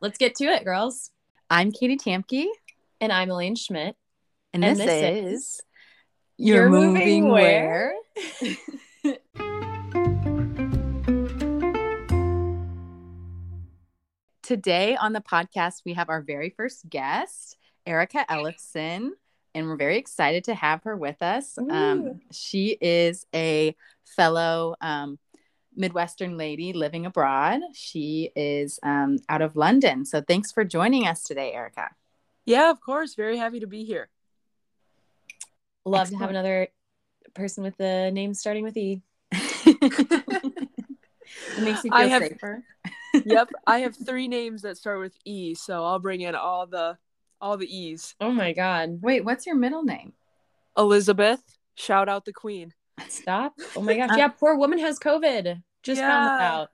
let's get to it, girls. I'm Katie Tamke. And I'm Elaine Schmidt. And, And this, this is, You're, You're Moving, Moving Where? Today on the podcast, we have our very first guest, Erica Ellefson, and we're very excited to have her with us. Um, she is a fellow um, Midwestern lady living abroad. She is um, out of London. So thanks for joining us today, Erica. Yeah, of course. Very happy to be here. Love to have another person with the name starting with E. it makes you feel I have- safer. Yep, I have three names that start with E, so I'll bring in all the all the E's. Oh my God. Wait, what's your middle name? Elizabeth, shout out the queen. Stop. Oh my gosh. Yeah, poor woman has COVID. Just found that out.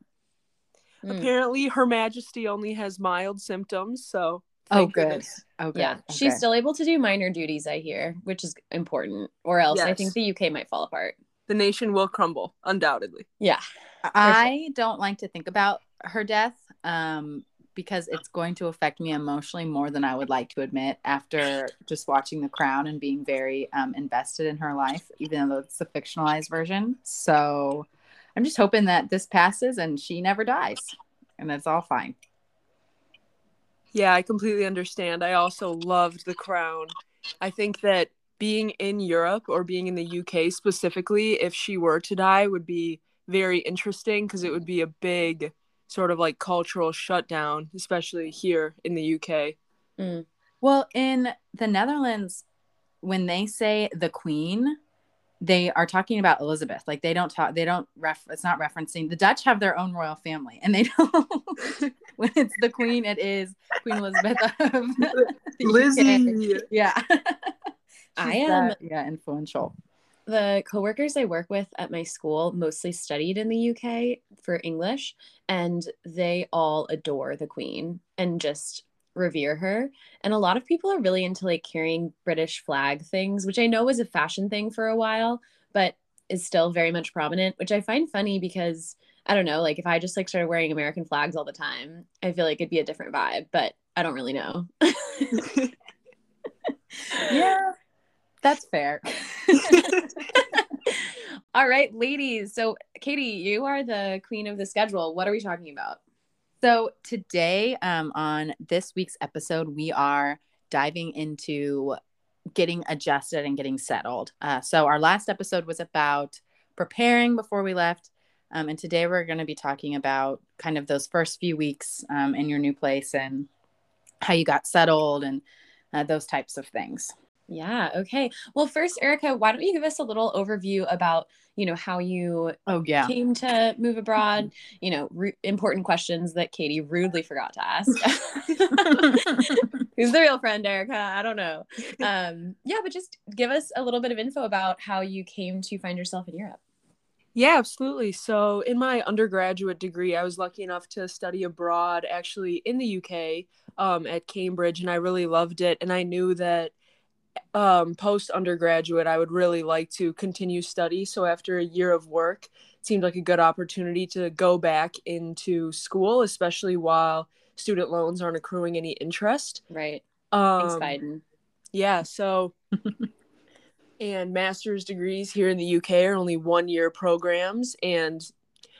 Mm. Apparently, Her Majesty only has mild symptoms, so Oh, good. goodness. Oh, good. Yeah, Okay. she's still able to do minor duties, I hear, which is important. Or else I think the UK might fall apart. the nation will crumble, undoubtedly. Yeah. I don't like to think about her death um, because it's going to affect me emotionally more than I would like to admit after just watching The Crown and being very um, invested in her life, even though it's a fictionalized version. So I'm just hoping that this passes and she never dies and that's all fine. Yeah, I completely understand. I also loved The Crown. I think that being in Europe or being in the UK specifically, if she were to die, would be very interesting because it would be a big sort of like cultural shutdown, especially here in the UK. Mm. Well, in the Netherlands, when they say the Queen, they are talking about Elizabeth. Like they don't talk, they don't ref. It's not referencing the Dutch have their own royal family, and they don't. when it's the Queen, it is Queen Elizabeth of the UK. Lizzie. Yeah, I am- that, yeah influential. the coworkers I work with at my school mostly studied in the UK for English, and they all adore the Queen and just revere her. And a lot of people are really into like carrying British flag things, which I know was a fashion thing for a while, but is still very much prominent, which I find funny because I don't know, like if I just like started wearing American flags all the time, I feel like it'd be a different vibe, but I don't really know. Yeah, that's fair. All right, ladies. So, Katie, you are the queen of the schedule. What are we talking about? So today, um, on this week's episode, we are diving into getting adjusted and getting settled. Uh, so our last episode was about preparing before we left, um, and today we're going to be talking about kind of those first few weeks um, in your new place and how you got settled and uh, those types of things. Yeah. Okay. Well, first, Erica, why don't you give us a little overview about, you know, how you Oh yeah, came to move abroad? You know, ru- important questions that Katie rudely forgot to ask. Who's the real friend, Erica? I don't know. Um, yeah, but just give us a little bit of info about how you came to find yourself in Europe. Yeah, absolutely. So, in my undergraduate degree, I was lucky enough to study abroad actually in the UK um, at Cambridge, and I really loved it. And I knew that um, post undergraduate, I would really like to continue study. So, after a year of work, it seemed like a good opportunity to go back into school, especially while student loans aren't accruing any interest. Right. Um, Thanks, Biden. yeah, so and master's degrees here in the UK are only one year programs and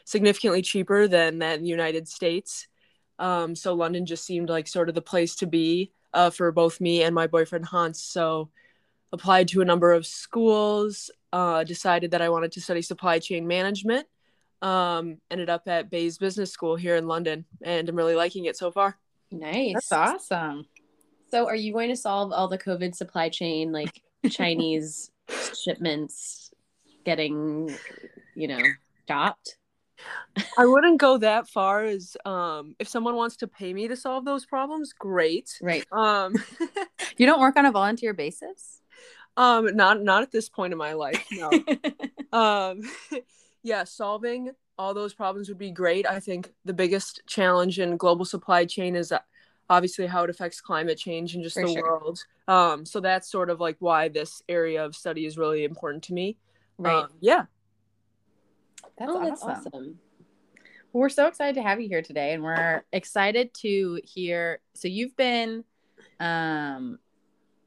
significantly cheaper than that in the United States. Um, so London just seemed like sort of the place to be uh, for both me and my boyfriend Hans. So applied to a number of schools, uh, decided that I wanted to study supply chain management. Um, ended up at Bayes Business School here in London, and I'm really liking it so far. Nice. that's awesome. So, are you going to solve all the COVID supply chain, like Chinese shipments getting, you know, stopped? I wouldn't go that far as um, if someone wants to pay me to solve those problems, great. Right. Um, You don't work on a volunteer basis. um, not not at this point in my life. No. um, yeah, solving all those problems would be great. I think the biggest challenge in global supply chain is uh, obviously how it affects climate change and just For the sure. world. Um, so that's sort of like why this area of study is really important to me. right. Um, yeah. That's oh, that's awesome. awesome. We're so excited to have you here today, and we're excited to hear. So you've been um,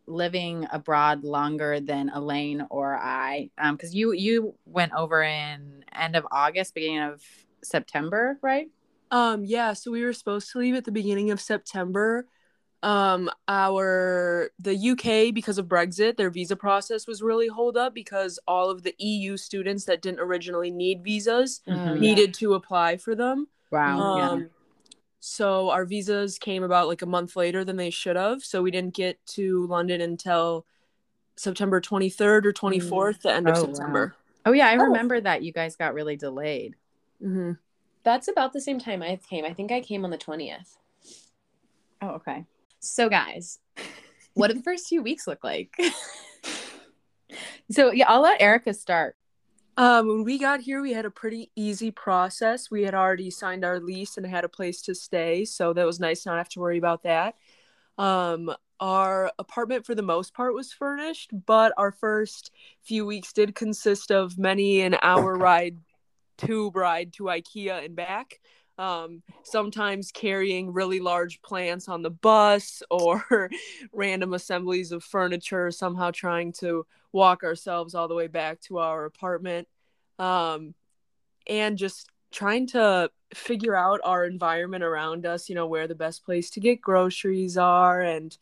living abroad longer than Elaine or I, because um, you you went over in end of August, beginning of September, right? Um, yeah. So we were supposed to leave at the beginning of September. Um, our the UK because of Brexit, their visa process was really hold up because all of the EU students that didn't originally need visas mm-hmm. needed to apply for them. Wow. Um, yeah. So our visas came about like a month later than they should have. So we didn't get to London until September 23rd or 24th, mm. the end of oh, September. Wow. Oh yeah, I oh. remember that you guys got really delayed. Mm-hmm. That's about the same time I came. I think I came on the 20th. Oh, okay. So, guys, what did the first few weeks look like? so, yeah, I'll let Erica start. Um, when we got here, we had a pretty easy process. We had already signed our lease and had a place to stay, so that was nice not have to worry about that. Um, our apartment, for the most part, was furnished, but our first few weeks did consist of many an hour ride tube ride to IKEA and back. Um, sometimes carrying really large plants on the bus or random assemblies of furniture, somehow trying to walk ourselves all the way back to our apartment. Um, and just trying to figure out our environment around us, you know, where the best place to get groceries are. And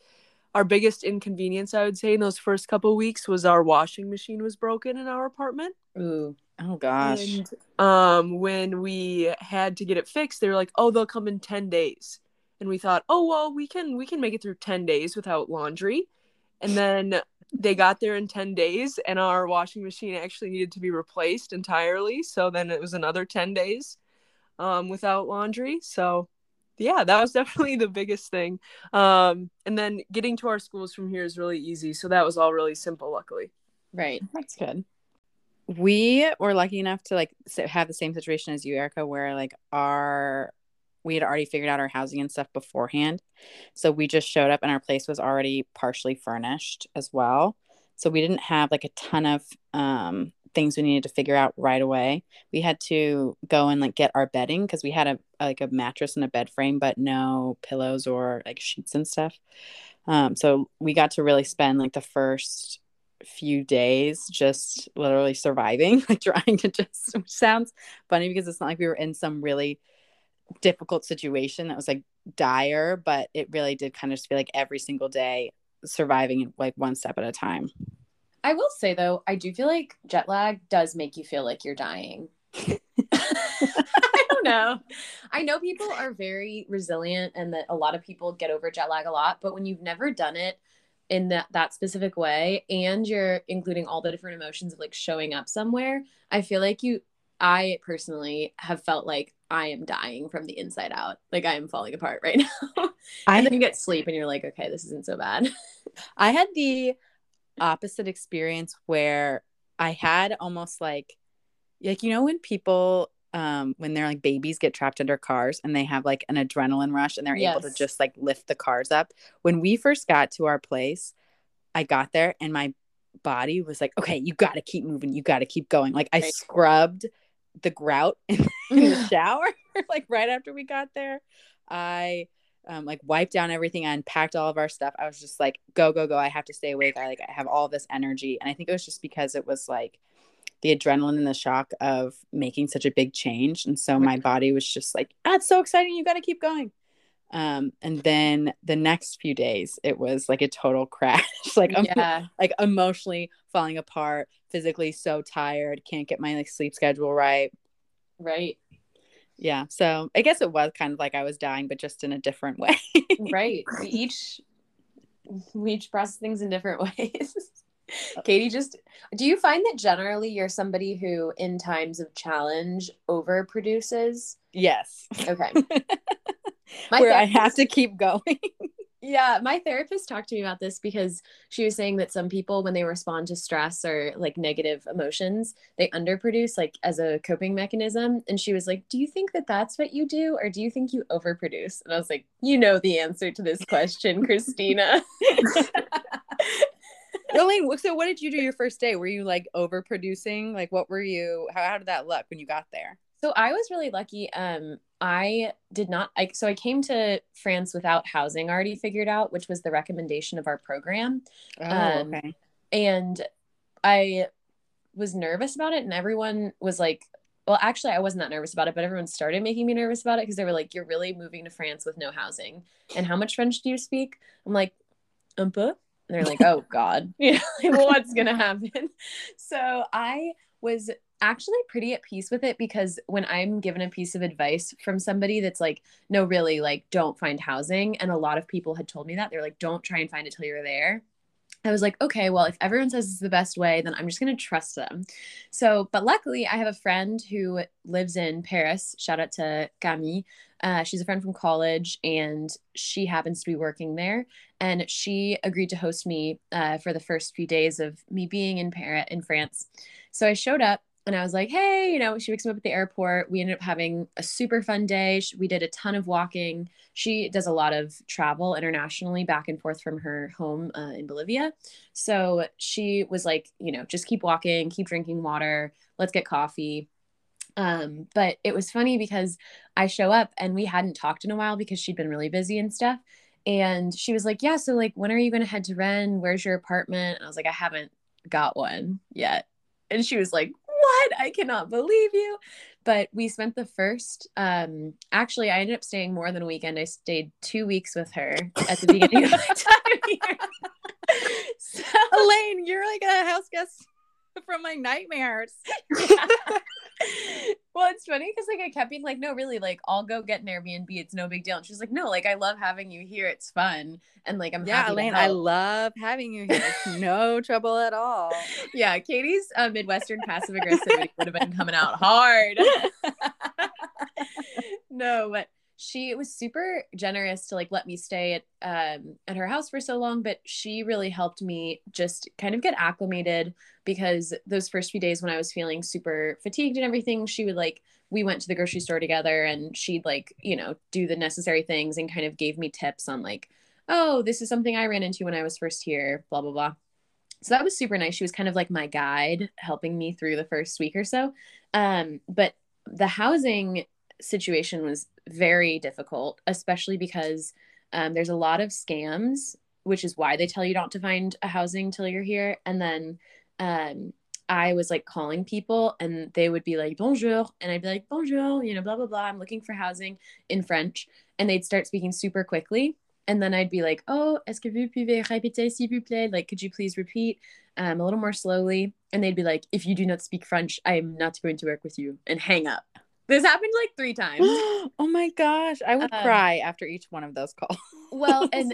our biggest inconvenience, I would say, in those first couple weeks was our washing machine was broken in our apartment. Ooh. Oh gosh. And, um, when we had to get it fixed, they were like, "Oh, they'll come in ten days," and we thought, "Oh well, we can we can make it through ten days without laundry," and then they got there in ten days, and our washing machine actually needed to be replaced entirely. So then it was another ten days um, without laundry. So yeah, that was definitely the biggest thing. Um, and then getting to our schools from here is really easy. So that was all really simple, luckily. Right. That's good we were lucky enough to like have the same situation as you erica where like our we had already figured out our housing and stuff beforehand so we just showed up and our place was already partially furnished as well so we didn't have like a ton of um, things we needed to figure out right away we had to go and like get our bedding because we had a like a mattress and a bed frame but no pillows or like sheets and stuff um, so we got to really spend like the first few days just literally surviving, like trying to just sounds funny because it's not like we were in some really difficult situation that was like dire, but it really did kind of just feel like every single day surviving like one step at a time. I will say though, I do feel like jet lag does make you feel like you're dying. I don't know. I know people are very resilient and that a lot of people get over jet lag a lot, but when you've never done it in that that specific way and you're including all the different emotions of like showing up somewhere i feel like you i personally have felt like i am dying from the inside out like i am falling apart right now and then you get sleep and you're like okay this isn't so bad i had the opposite experience where i had almost like like you know when people um when they're like babies get trapped under cars and they have like an adrenaline rush and they're yes. able to just like lift the cars up. When we first got to our place, I got there and my body was like, okay, you got to keep moving. You got to keep going. Like I scrubbed the grout in, in the shower like right after we got there. I um, like wiped down everything and packed all of our stuff. I was just like, go, go, go. I have to stay awake. I like I have all this energy. And I think it was just because it was like the adrenaline and the shock of making such a big change. And so my body was just like, that's ah, so exciting. You got to keep going. Um, and then the next few days, it was like a total crash, like, yeah. like emotionally falling apart, physically so tired, can't get my like sleep schedule right. Right. Yeah. So I guess it was kind of like I was dying, but just in a different way. right. We each, we each process things in different ways. Uh, Katie, just do you find that generally you're somebody who, in times of challenge, overproduces? Yes. Okay. Where I have to keep going. Yeah, my therapist talked to me about this because she was saying that some people, when they respond to stress or like negative emotions, they underproduce like as a coping mechanism. And she was like, Do you think that that's what you do, or do you think you overproduce? And I was like, You know the answer to this question, Christina. Elaine, so what did you do your first day? Were you like overproducing? Like, what were you? How, how did that look when you got there? So I was really lucky. Um, I did not. I, so I came to France without housing already figured out, which was the recommendation of our program. Oh, Um, okay. and I was nervous about it, and everyone was like, "Well, actually, I wasn't that nervous about it, but everyone started making me nervous about it because they were like, "You're really moving to France with no housing, and how much French do you speak?" I'm like, "Un peu." And they're like, "Oh God, you know, like, what's gonna happen?" So I was actually pretty at peace with it because when I'm given a piece of advice from somebody that's like, "No, really, like, don't find housing," and a lot of people had told me that they're like, "Don't try and find it till you're there." I was like, okay, well, if everyone says it's the best way, then I'm just going to trust them. So, but luckily, I have a friend who lives in Paris. Shout out to Camille. Uh, she's a friend from college and she happens to be working there. And she agreed to host me uh, for the first few days of me being in Paris, in France. So I showed up and I was like, hey, you know, she wakes me up at the airport. We ended up having a super fun day. We did a ton of walking. She does a lot of travel internationally back and forth from her home uh, in Bolivia. So she was like, you know, just keep walking, keep drinking water, let's get coffee. Um, but it was funny because I show up and we hadn't talked in a while because she'd been really busy and stuff. And she was like, Yeah, so like, when are you going to head to Rennes? Where's your apartment? And I was like, I haven't got one yet. And she was like, What? I cannot believe you. But we spent the first, um, actually, I ended up staying more than a weekend. I stayed two weeks with her at the beginning of my time here. So, Elaine, you're like a house guest from my nightmares. well, it's funny because like I kept being like, no, really, like I'll go get an Airbnb. It's no big deal. And she's like, no, like I love having you here. It's fun. And like I'm Yeah, happy Elaine, I love having you here. It's no trouble at all. yeah, Katie's uh, Midwestern passive aggressive would have been coming out hard. no, but she was super generous to like let me stay at um at her house for so long but she really helped me just kind of get acclimated because those first few days when I was feeling super fatigued and everything she would like we went to the grocery store together and she'd like you know do the necessary things and kind of gave me tips on like oh this is something I ran into when I was first here blah blah blah. So that was super nice. She was kind of like my guide helping me through the first week or so. Um but the housing situation was very difficult, especially because um, there's a lot of scams, which is why they tell you not to find a housing till you're here. And then um, I was like calling people and they would be like, bonjour. And I'd be like, bonjour, you know, blah, blah, blah. I'm looking for housing in French. And they'd start speaking super quickly. And then I'd be like, oh, est-ce que vous pouvez répéter, s'il vous plaît? Like, could you please repeat um, a little more slowly? And they'd be like, if you do not speak French, I'm not going to work with you and hang up. This happened like three times. oh my gosh, I would Um, cry after each one of those calls. Well, and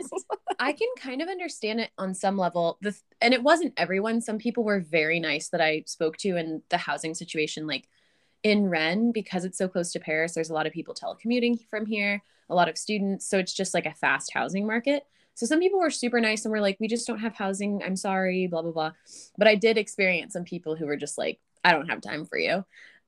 I can kind of understand it on some level. The and it wasn't everyone. Some people were very nice that I spoke to, and the housing situation, like in Rennes, because it's so close to Paris, there's a lot of people telecommuting from here, a lot of students, so it's just like a fast housing market. So some people were super nice and were like, "We just don't have housing. I'm sorry." Blah blah blah. But I did experience some people who were just like, "I don't have time for you."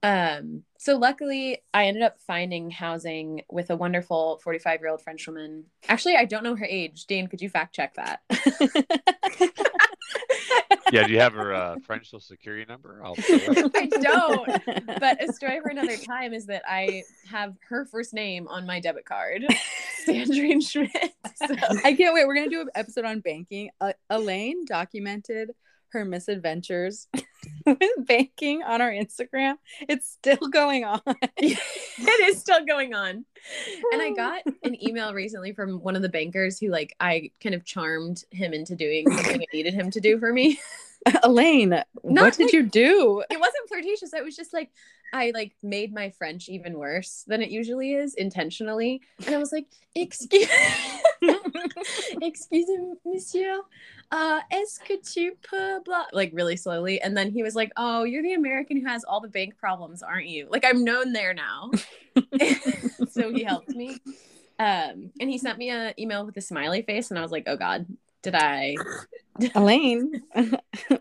Um, so luckily I ended up finding housing with a wonderful 45 year old French woman. Actually, I don't know her age. Dane, could you fact check that? Yeah, do you have her uh, French social security number? I'll. I don't. But a story for another time is that I have her first name on my debit card, Sandrine Schmidt. So, I can't wait. We're gonna do an episode on banking. Uh, Elaine documented her misadventures with banking on our Instagram. It's still going on. it is still going on. And I got an email recently from one of the bankers who, like, I kind of charmed him into doing something I needed him to do for me. Elaine, what did like- you do? it wasn't flirtatious. It was just like I like made my French even worse than it usually is intentionally. And I was like, excuse excuse me, monsieur. Uh est-ce que tu peux blah like really slowly. And then he was like, Oh, you're the American who has all the bank problems, aren't you? Like I'm known there now. so he helped me. Um and he sent me an email with a smiley face and I was like, Oh God, did I Elaine,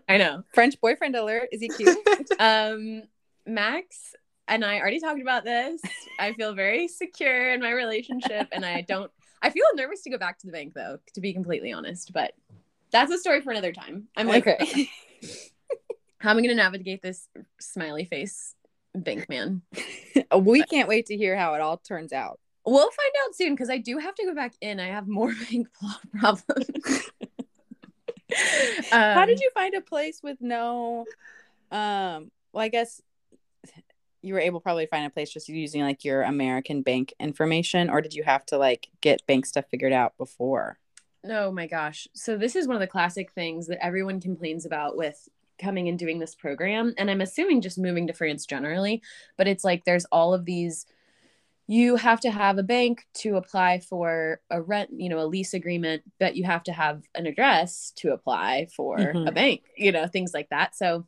I know. French boyfriend alert. Is he cute? um max and i already talked about this i feel very secure in my relationship and i don't i feel nervous to go back to the bank though to be completely honest but that's a story for another time i'm like okay. how am i going to navigate this smiley face bank man. we can't wait to hear how it all turns out. We'll find out soon because I do have to go back in. I have more bank problems. how Um, did you find a place with no um well I guess you were able probably find a place just using like your American bank information or did you have to like get bank stuff figured out before? Oh my gosh. So this is one of the classic things that everyone complains about with coming and doing this program and I'm assuming just moving to France generally, but it's like there's all of these you have to have a bank to apply for a rent, you know, a lease agreement, but you have to have an address to apply for Mhm. a bank, you know, things like that. So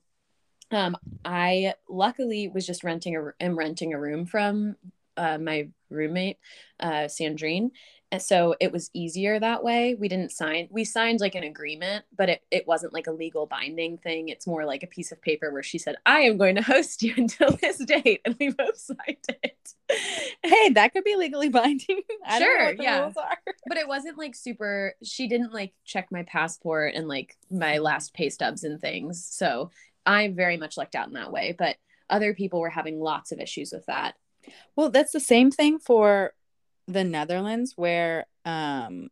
um I luckily was just renting a am renting a room from uh, my roommate uh Sandrine and so it was easier that way. We didn't sign, we signed like an agreement, but it, it wasn't like a legal binding thing. It's more like a piece of paper where she said, I am going to host you until this date. And we both signed it. Hey, that could be legally binding. I don't know Sure, yeah. but it wasn't like super, she didn't like check my passport and like my last pay stubs and things. So I very much lucked out in that way. But other people were having lots of issues with that. Well, that's the same thing for the Netherlands, where um,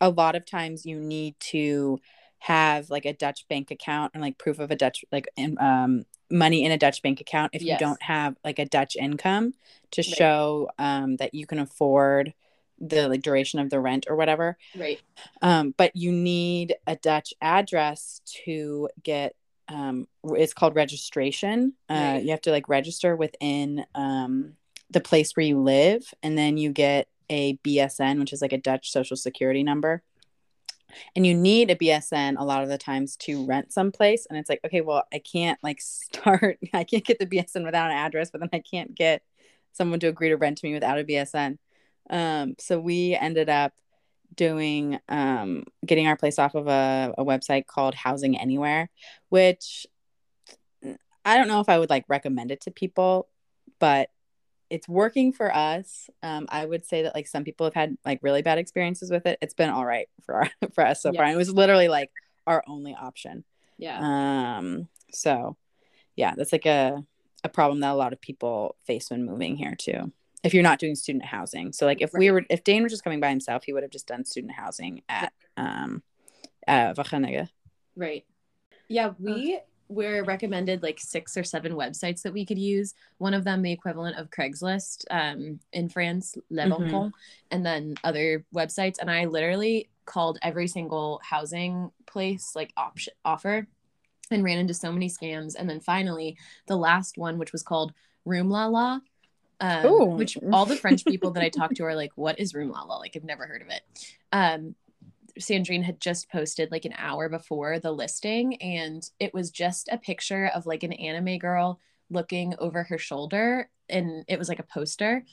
a lot of times you need to have like a Dutch bank account and like proof of a Dutch like in, um, money in a Dutch bank account if Yes. you don't have like a Dutch income to Right. show um, that you can afford the like duration of the rent or whatever. Right. Um, but you need a Dutch address to get um, it's called registration. Uh, Right. You have to like register within um, the place where you live, and then you get a BSN, which is like a Dutch social security number. And you need a BSN a lot of the times to rent someplace. And it's like, okay, well, I can't like start, I can't get the BSN without an address, but then I can't get someone to agree to rent to me without a BSN. Um, so we ended up doing um, getting our place off of a, a website called Housing Anywhere, which I don't know if I would like recommend it to people, but it's working for us. Um, I would say that like some people have had like really bad experiences with it. It's been all right for our, for us so far. And it was literally like our only option. Yeah. Um, so yeah, that's like a a problem that a lot of people face when moving here too. If you're not doing student housing, so like if we were, if Dane was just coming by himself, he would have just done student housing at um, uh, Wageningen. Right. Yeah, we were recommended like six or seven websites that we could use. One of them, the equivalent of Craigslist um, in France, Le Bon Mhm. And then other websites. And I literally called every single housing place like option offer and ran into so many scams. And then finally, the last one, which was called Room La La. Um, which all the French people that I talked to are like, "What is Room La La?" Like, I've never heard of it. Um, Sandrine had just posted like an hour before the listing, and it was just a picture of like an anime girl looking over her shoulder, and it was like a poster,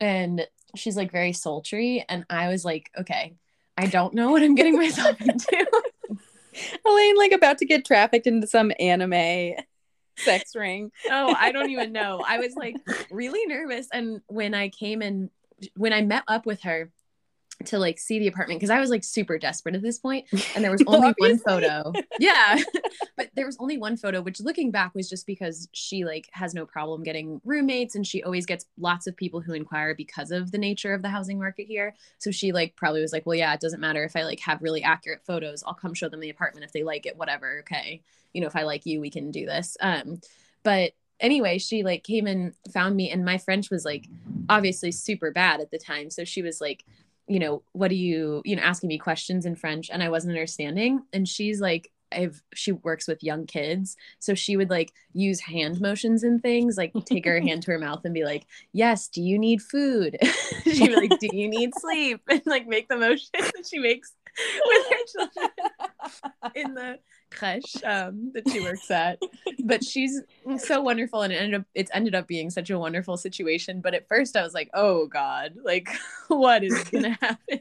and she's like very sultry, and I was like, okay, I don't know what I'm getting myself into. Elaine like about to get trafficked into some anime sex ring. oh, I don't even know. I was like really nervous. And when I came and when I met up with her to like see the apartment, because I was like super desperate at this point, and there was only one photo. Yeah. but there was only one photo, which looking back was just because she like has no problem getting roommates and she always gets lots of people who inquire because of the nature of the housing market here. So she like probably was like, well, yeah, it doesn't matter if I like have really accurate photos. I'll come show them the apartment if they like it, whatever. Okay. You know, if I like you, we can do this. Um, but anyway, she like came and found me, and my French was like obviously super bad at the time. So she was like, you know, what do you, you know, asking me questions in French, and I wasn't understanding. And she's like, I've she works with young kids, so she would like use hand motions and things, like take her hand to her mouth and be like, "Yes, do you need food?" She'd be like, "Do you need sleep?" and like make the motion that she makes with her children in the creche um, that she works at. But she's so wonderful, and it ended up it's ended up being such a wonderful situation. But at first, I was like, "Oh God, like what is gonna happen?"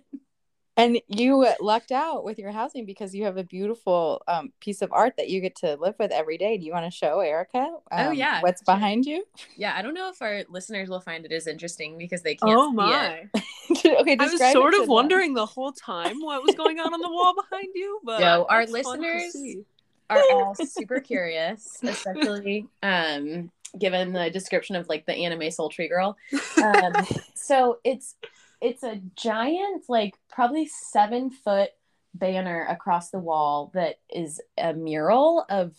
And you lucked out with your housing because you have a beautiful um, piece of art that you get to live with every day. Do you want to show Erica? Oh, um, yeah, what's sure. behind you? Yeah, I don't know if our listeners will find it as interesting because they can't. Oh see my! It. okay, I was sort to of them. wondering the whole time what was going on on the wall behind you, but Yo, our that's fun to listeners- Are all super curious, especially um given the description of like the anime sultry girl. Um, so it's it's a giant, like probably seven foot banner across the wall that is a mural of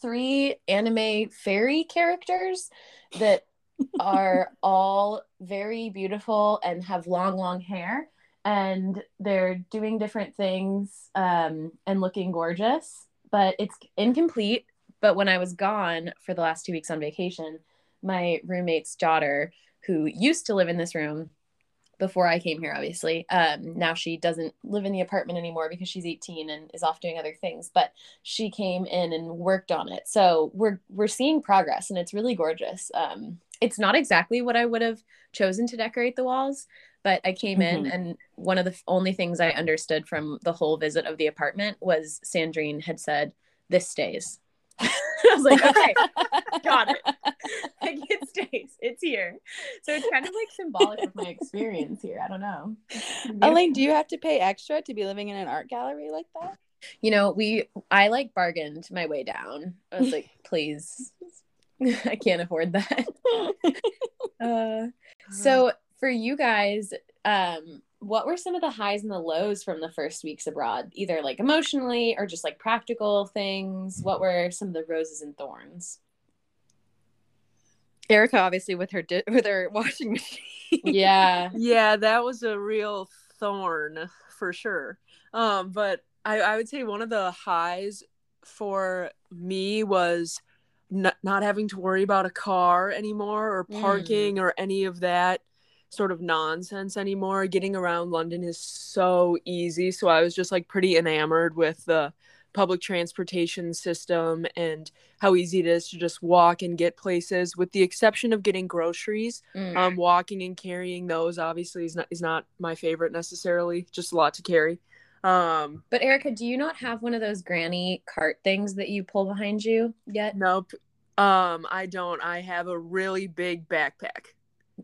three anime fairy characters that are all very beautiful and have long, long hair. And they're doing different things um, and looking gorgeous, but it's incomplete. But when I was gone for the last two weeks on vacation, my roommate's daughter, who used to live in this room, before I came here, obviously. Um, now she doesn't live in the apartment anymore because she's 18 and is off doing other things. But she came in and worked on it, so we're we're seeing progress, and it's really gorgeous. Um, it's not exactly what I would have chosen to decorate the walls, but I came mm-hmm. in, and one of the only things I understood from the whole visit of the apartment was Sandrine had said, "This stays." I was like, okay, got it. Like it stays. It's here. So it's kind of like symbolic of my experience here. I don't know. Elaine, do you have to pay extra to be living in an art gallery like that? You know, we I like bargained my way down. I was like, please. I can't afford that. uh, so for you guys, um, what were some of the highs and the lows from the first weeks abroad either like emotionally or just like practical things what were some of the roses and thorns erica obviously with her di- with her washing machine yeah yeah that was a real thorn for sure um but i i would say one of the highs for me was not, not having to worry about a car anymore or mm. parking mm. or any of that sort of nonsense anymore. Getting around London is so easy. So I was just like pretty enamored with the public transportation system and how easy it is to just walk and get places with the exception of getting groceries mm. um, walking and carrying those obviously is not is not my favorite necessarily just a lot to carry um but erica do you not have one of those granny cart things that you pull behind you yet nope um i don't i have a really big backpack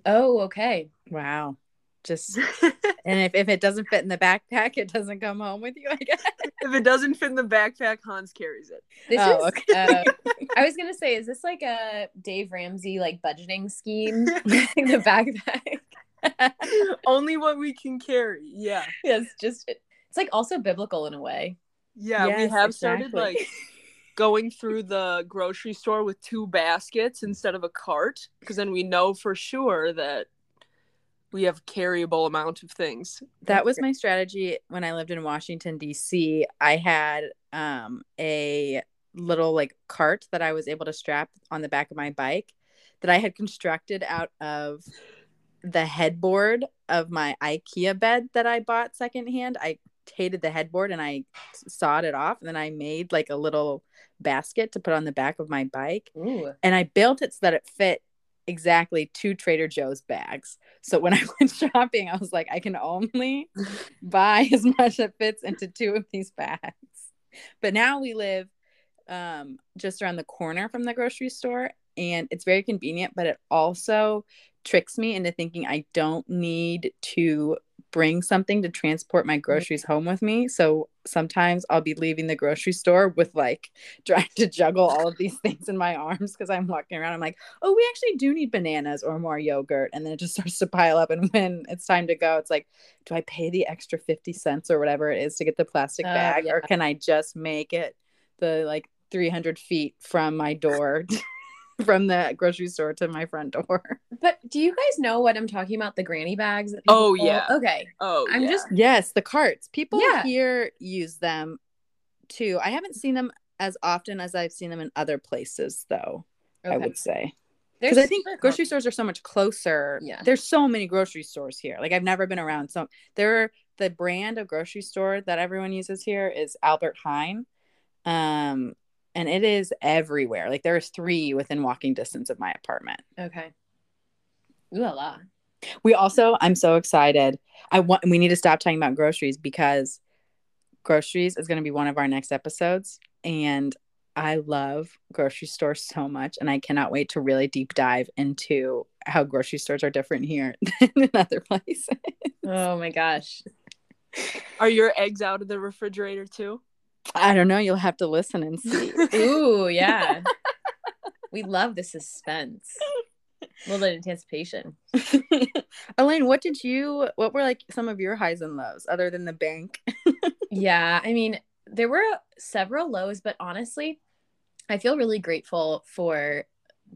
Oh, okay. Wow. Just and if, if it doesn't fit in the backpack, it doesn't come home with you, I guess. if it doesn't fit in the backpack, Hans carries it. This oh, is, okay. Uh, I was gonna say, is this like a Dave Ramsey like budgeting scheme? the backpack. Only what we can carry. Yeah. Yes, just it's like also biblical in a way. Yeah, yes, we have exactly. started like going through the grocery store with two baskets instead of a cart because then we know for sure that we have carryable amount of things. That was my strategy when I lived in Washington D.C. I had um, a little like cart that I was able to strap on the back of my bike that I had constructed out of the headboard of my IKEA bed that I bought secondhand. I hated the headboard and I sawed it off and then I made like a little basket to put on the back of my bike. Ooh. And I built it so that it fit exactly two Trader Joe's bags. So when I went shopping, I was like, I can only buy as much that fits into two of these bags. But now we live um, just around the corner from the grocery store, and it's very convenient, but it also tricks me into thinking I don't need to bring something to transport my groceries home with me. So sometimes I'll be leaving the grocery store with like trying to juggle all of these things in my arms because I'm walking around. I'm like, oh, we actually do need bananas or more yogurt. And then it just starts to pile up. And when it's time to go, it's like, do I pay the extra 50 cents or whatever it is to get the plastic uh, bag? Yeah. Or can I just make it the like 300 feet from my door from the grocery store to my front door. But do you guys know what I'm talking about? The granny bags. oh pull? yeah. Okay. Oh, I'm yeah. just yes, the carts. People yeah. here use them too. I haven't seen them as often as I've seen them in other places, though. Okay. I would say because I think grocery stores are so much closer. Yeah. There's so many grocery stores here. Like I've never been around. So there, the brand of grocery store that everyone uses here is Albert Heijn. Um, and it is everywhere. Like there's three within walking distance of my apartment. Okay. Ooh la la. We also, I'm so excited. I want we need to stop talking about groceries because groceries is going to be one of our next episodes and I love grocery stores so much and I cannot wait to really deep dive into how grocery stores are different here than in other places. Oh my gosh. Are your eggs out of the refrigerator too? I don't know. You'll have to listen and see. Ooh, yeah. We love the suspense. Well, the anticipation. Elaine, what did you what were like some of your highs and lows other than the bank? Yeah, I mean, there were several lows, but honestly, I feel really grateful for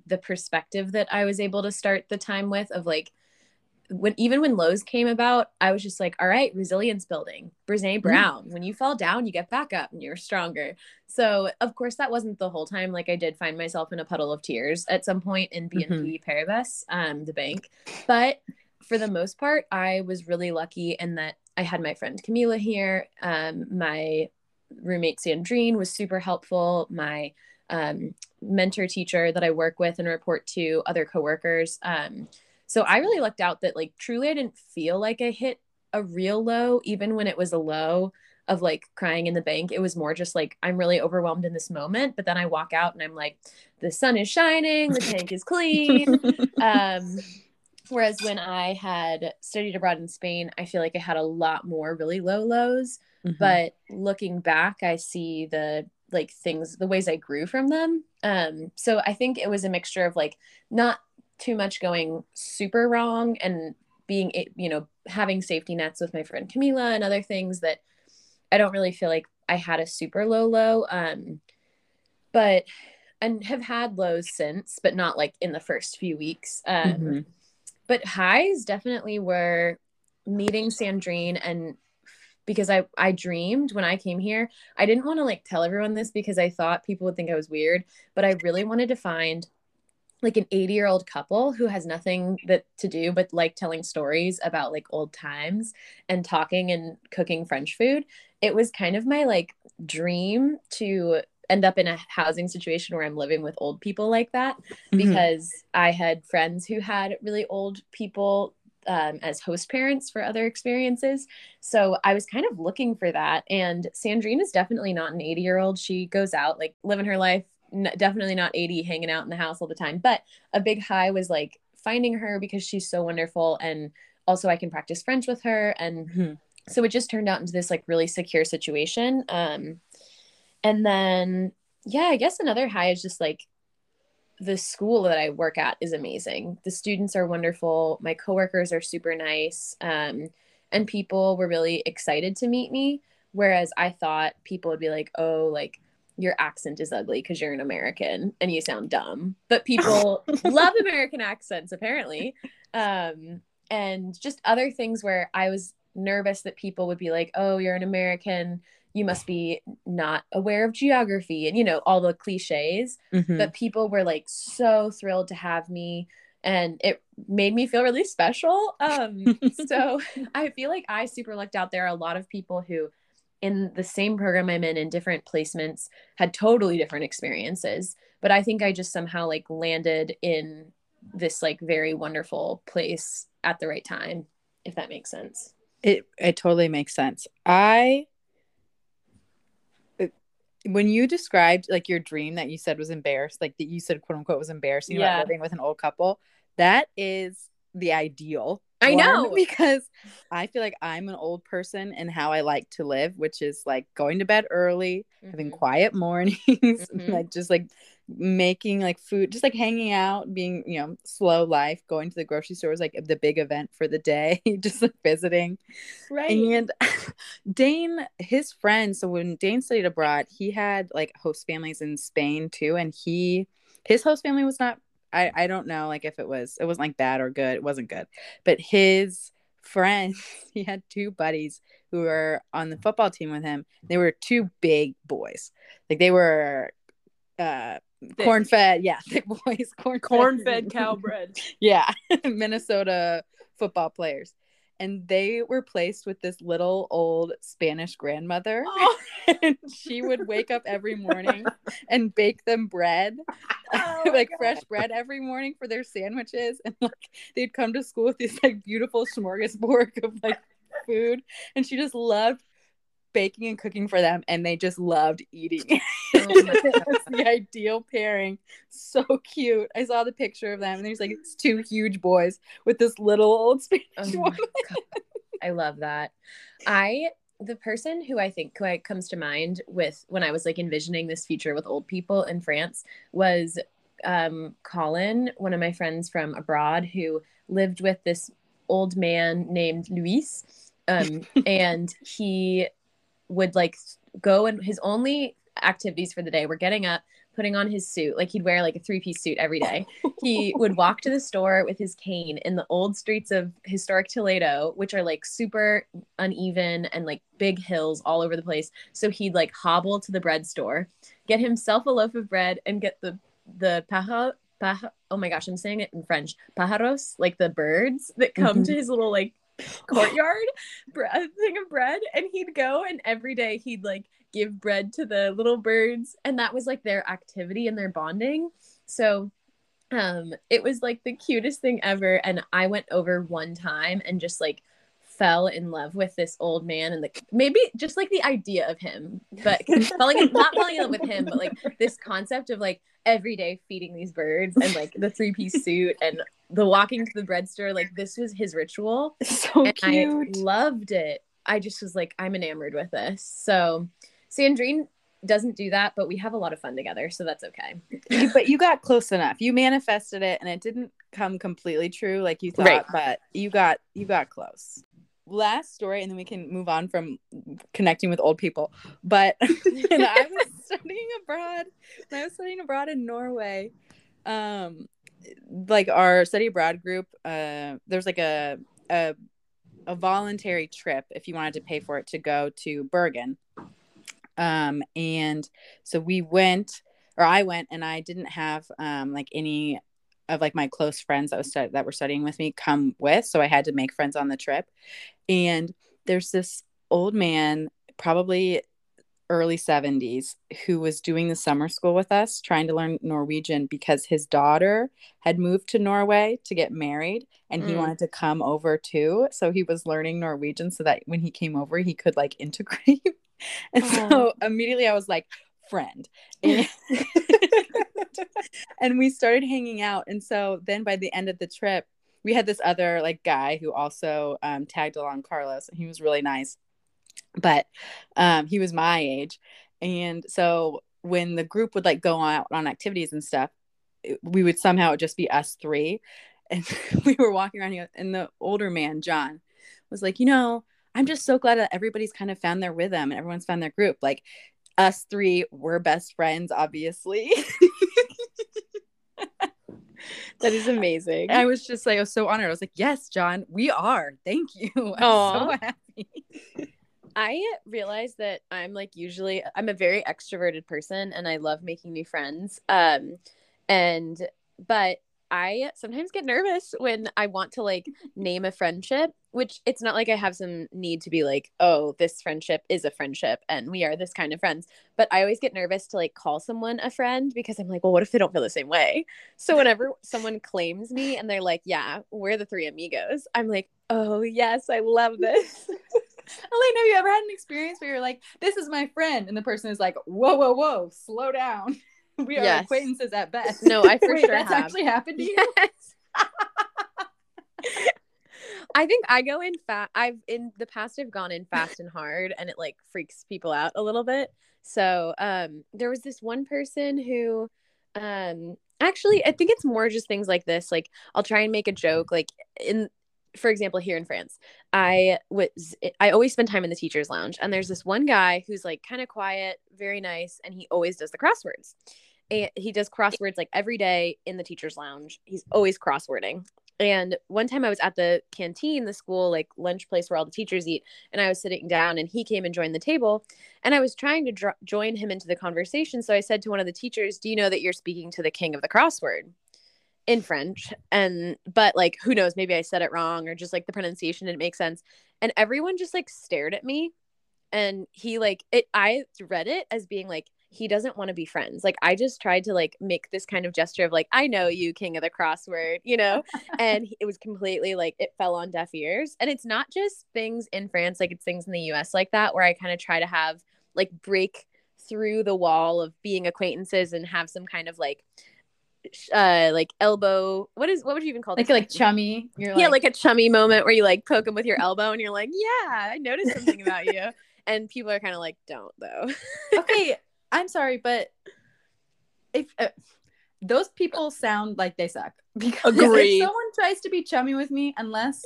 the perspective that I was able to start the time with of like when even when lows came about, I was just like, all right, resilience building. Brene Brown, when you fall down, you get back up and you're stronger. So of course that wasn't the whole time. Like I did find myself in a puddle of tears at some point in BNP Paribas, um, the bank. But for the most part, I was really lucky in that I had my friend Camila here. Um, my roommate Sandrine was super helpful. My um, mentor teacher that I work with and report to, other coworkers. Um, so I really lucked out that like truly I didn't feel like I hit a real low, even when it was a low of like crying in the bank. It was more just like I'm really overwhelmed in this moment. But then I walk out and I'm like, the sun is shining, the tank is clean. um, whereas when I had studied abroad in Spain, I feel like I had a lot more really low lows. Mhm. But looking back, I see the like things, the ways I grew from them. Um, so I think it was a mixture of like not too much going super wrong and being, you know, having safety nets with my friend Camila and other things that I don't really feel like I had a super low low. Um, but and have had lows since, but not like in the first few weeks. Um, Mhm. but highs definitely were meeting Sandrine and because I I dreamed when I came here. I didn't want to like tell everyone this because I thought people would think I was weird, but I really wanted to find like an 80 year old couple who has nothing that to do but like telling stories about like old times and talking and cooking french food it was kind of my like dream to end up in a housing situation where i'm living with old people like that Mhm. because I had friends who had really old people um, as host parents for other experiences. So I was kind of looking for that. And Sandrine is definitely not an 80 year old. She goes out, like living her life, n- definitely not 80, hanging out in the house all the time. But a big high was like finding her because she's so wonderful. And also, I can practice French with her. And Mhm. so it just turned out into this like really secure situation. Um, and then, yeah, I guess another high is just like the school that I work at is amazing. The students are wonderful. My coworkers are super nice. Um, and people were really excited to meet me. Whereas I thought people would be like, oh, like your accent is ugly because you're an American and you sound dumb. But people love American accents, apparently. Um, and just other things where I was nervous that people would be like, oh, you're an American. You must be not aware of geography and, you know, all the cliches Mhm. but people were like so thrilled to have me and it made me feel really special um so i feel like i super lucked out there are a lot of people who in the same program i'm in in different placements had totally different experiences but i think i just somehow like landed in this like very wonderful place at the right time if that makes sense It it totally makes sense. I when you described like your dream that you said was embarrassed, like that you said quote unquote was embarrassing Yeah. about living with an old couple, that is the ideal. I know. because I feel like I'm an old person and how I like to live, which is like going to bed early, having Mhm. quiet mornings, Mhm. like just like making like food, just like hanging out, being, you know, slow life, going to the grocery store is like the big event for the day, just like visiting. right And Dane, his friend, so when Dane studied abroad, he had like host families in Spain too. And he, his host family was not, I, I don't know like if it was, it wasn't like bad or good. It wasn't good. But his friends, he had two buddies who were on the football team with him. They were two big boys. Like they were, uh, corn fed. Yeah. Thick boys. Corn Corn fed cow bread. yeah minnesota football players and they were placed with this little old spanish grandmother Oh, and she would wake up every morning and bake them bread Oh like God. fresh bread every morning for their sandwiches and like they'd come to school with this like beautiful smorgasbord of like food and she just loved baking and cooking for them and they just loved eating. Oh my it was the ideal pairing. So cute. I saw the picture of them and there's like it's two huge boys with this little old spanish Oh woman. I love that. I the person who I think who I, comes to mind with when I was like envisioning this future with old people in France was um, Colin, one of my friends from abroad, who lived with this old man named Luis. Um, and he would like go and his only activities for the day were getting up, putting on his suit. Like he'd wear like a three piece suit every day. he would walk to the store with his cane in the old streets of historic Toledo, which are like super uneven and like big hills all over the place. So he'd like hobble to the bread store, get himself a loaf of bread, and get the the paja, paja oh my gosh, I'm saying it in French. Pajaros, like the birds that come Mhm. to his little like courtyard bre- thing of bread and he'd go and every day he'd like give bread to the little birds and that was like their activity and their bonding. So um it was like the cutest thing ever and i went over one time and just like fell in love with this old man and like maybe just like the idea of him but falling in, not falling in love with him but like this concept of like every day feeding these birds and like the three piece suit and the walking to the bread store like this was his ritual So and cute. I loved it. I just was like, I'm enamored with this. So Sandrine doesn't do that, but we have a lot of fun together, so that's okay. But you got close enough. You manifested it, and it didn't come completely true like you thought. Right. But you got you got close. Last story, and then we can move on from connecting with old people. But when I was studying abroad, when I was studying abroad in Norway, um, like our study abroad group, uh, there's like a a a voluntary trip if you wanted to pay for it to go to Bergen. Um, and so we went, or I went, and I didn't have um like any of like my close friends that was stu- that were studying with me come with, so I had to make friends on the trip. And there's this old man, probably early 70s, who was doing the summer school with us, trying to learn Norwegian because his daughter had moved to Norway to get married and he Mm. wanted to come over too. So he was learning Norwegian so that when he came over, he could like integrate. and so immediately I was like, friend. And, and we started hanging out. And so then by the end of the trip, we had this other like guy who also um, tagged along Carlos, and he was really nice. But um, he was my age, and so when the group would like go out on activities and stuff, it- we would somehow just be us three, and we were walking around here, and the older man John was like, you know, I'm just so glad that everybody's kind of found their rhythm and everyone's found their group. Like us three, we're best friends, obviously. That is amazing. I was just like, I was so honored. I was like, yes, John, we are. Thank you. I'm Aw. so happy. I realize that I'm like usually I'm a very extroverted person and I love making new friends. Um and but I sometimes get nervous when I want to like name a friendship, which it's not like I have some need to be like, oh, this friendship is a friendship and we are this kind of friends. But I always get nervous to like call someone a friend because I'm like, well, what if they don't feel the same way? So whenever someone claims me and they're like, yeah, we're the three amigos, I'm like, oh, yes, I love this. Elaine, have you ever had an experience where you're like, this is my friend? And the person is like, whoa, whoa, whoa, slow down. We are Yes. acquaintances at best. No, I for Wait, sure that's have. actually happened to you. Yes. I think I go in fast. I've in the past I've gone in fast and hard, and it like freaks people out a little bit. So um, there was this one person who, um, actually, I think it's more just things like this. Like I'll try and make a joke. Like in, for example, here in France, I was I always spend time in the teachers' lounge, and there's this one guy who's like kind of quiet, very nice, and he always does the crosswords. And he does crosswords like every day in the teachers' lounge. He's always crosswording. And one time I was at the canteen, the school like lunch place where all the teachers eat, and I was sitting down and he came and joined the table. And I was trying to dr- join him into the conversation. So I said to one of the teachers, Do you know that you're speaking to the king of the crossword in French? And, but like, who knows? Maybe I said it wrong or just like the pronunciation didn't make sense. And everyone just like stared at me. And he like, it, I read it as being like, he doesn't want to be friends. Like I just tried to like make this kind of gesture of like, I know you, king of the crossword, you know? and it was completely like it fell on deaf ears. And it's not just things in France, like it's things in the US like that, where I kind of try to have like break through the wall of being acquaintances and have some kind of like uh like elbow what is what would you even call like like chummy. You're yeah like a chummy moment where you like poke him with your elbow and you're like yeah i noticed something about you and people are kind of like don't though okay, I'm sorry, but if uh, those people sound like they suck. Because Agreed. if someone tries to be chummy with me, unless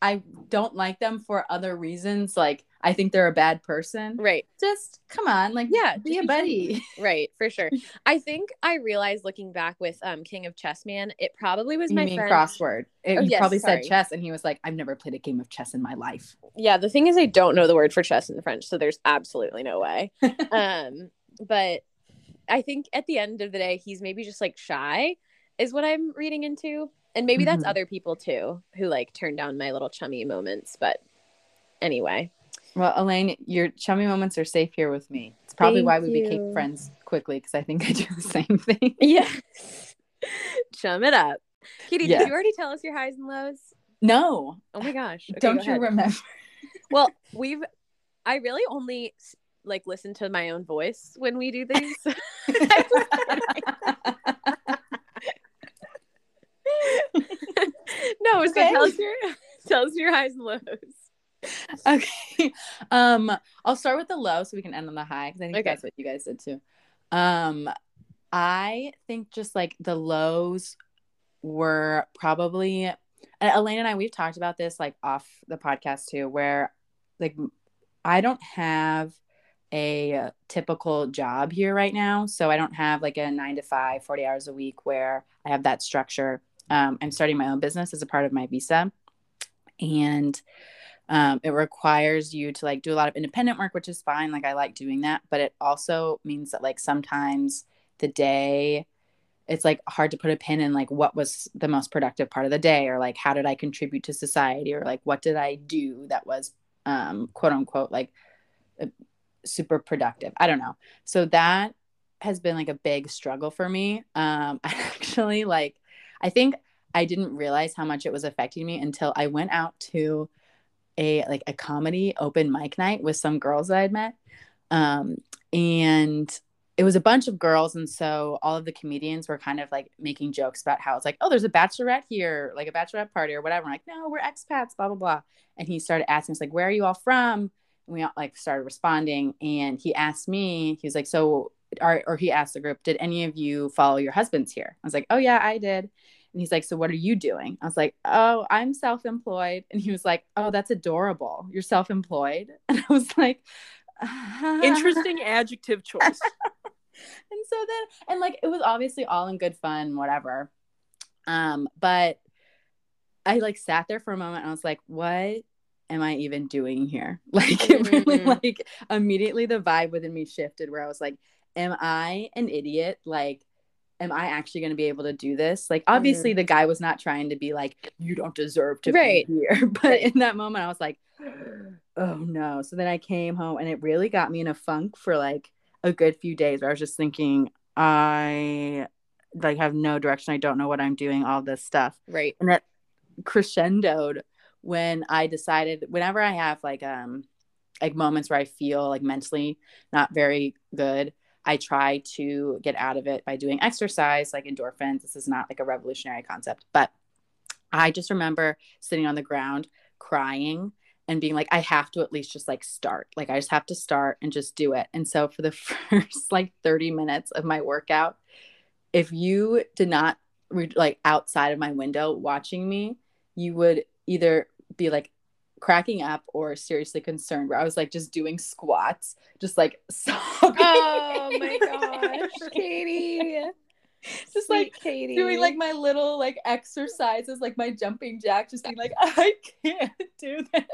I don't like them for other reasons, like I think they're a bad person, Right. just come on, like Yeah, be a buddy. Right, for sure. I think I realized looking back with um King of Chess Man, it probably was You my mean friend. crossword? It, Oh, yes, probably sorry. said chess, and he was like, "I've never played a game of chess in my life." Yeah, the thing is I don't know the word for chess in French, so there's absolutely no way. um, but I think at the end of the day, he's maybe just like shy, is what I'm reading into. And maybe that's Mhm. other people too who like turn down my little chummy moments. But anyway, Well, Elaine, your chummy moments are safe here with me. It's probably why we Thank became friends quickly because I think I do the same thing. yeah, chum it up. Katie, Yeah. did you already tell us your highs and lows? No, Oh my gosh. Okay, don't go you remember? Well, we've I really only like listen to my own voice when we do these. no, so Okay. tell us your tell us your highs and lows. okay. Um, I'll start with the low so we can end on the high because I think Okay. that's what you guys did too. Um, I think just like the lows were probably and Elaine and I we've talked about this like off the podcast too, where like I don't have a typical job here right now. So I don't have like a nine to five, 40 hours a week where I have that structure. Um, I'm starting my own business as a part of my visa. And um, it requires you to like do a lot of independent work, which is fine. Like I like doing that. But it also means that like sometimes the day it's like hard to put a pin in like what was the most productive part of the day or like how did I contribute to society or like what did I do that was um quote unquote like super productive. I don't know. So that has been like a big struggle for me. Um I actually like I think I didn't realize how much it was affecting me until I went out to a like a comedy open mic night with some girls that I'd met. Um and it was a bunch of girls and so all of the comedians were kind of like making jokes about how it's like oh there's a bachelorette here like a bachelorette party or whatever I'm like no we're expats blah blah blah and he started asking us like where are you all from we all like started responding and he asked me he was like so or, or he asked the group did any of you follow your husbands here? I was like oh yeah I did. And he's like so what are you doing? I was like oh I'm self-employed. And he was like oh that's adorable. You're self-employed. And I was like Interesting adjective choice. and so then and like it was obviously all in good fun whatever. Um but i like sat there for a moment and i was like what am i even doing here like it really Mhm. like immediately the vibe within me shifted where i was like am i an idiot like am i actually going to be able to do this like obviously the guy was not trying to be like you don't deserve to Right. be here but in that moment i was like oh no so then i came home and it really got me in a funk for like a good few days where I was just thinking, I like have no direction. I don't know what I'm doing, all this stuff. Right. And that crescendoed when I decided whenever I have like um like moments where I feel like mentally not very good, I try to get out of it by doing exercise, like endorphins. This is not like a revolutionary concept, but I just remember sitting on the ground crying and being like, I have to at least just like start. Like, I just have to start and just do it. And so, for the first like 30 minutes of my workout, if you did not re- like outside of my window watching me, you would either be like cracking up or seriously concerned. Where I was like just doing squats, just like sobbing. Oh my gosh, Katie. Just like Katie. doing like my little like exercises, like my jumping jack, just being like, I can't do that.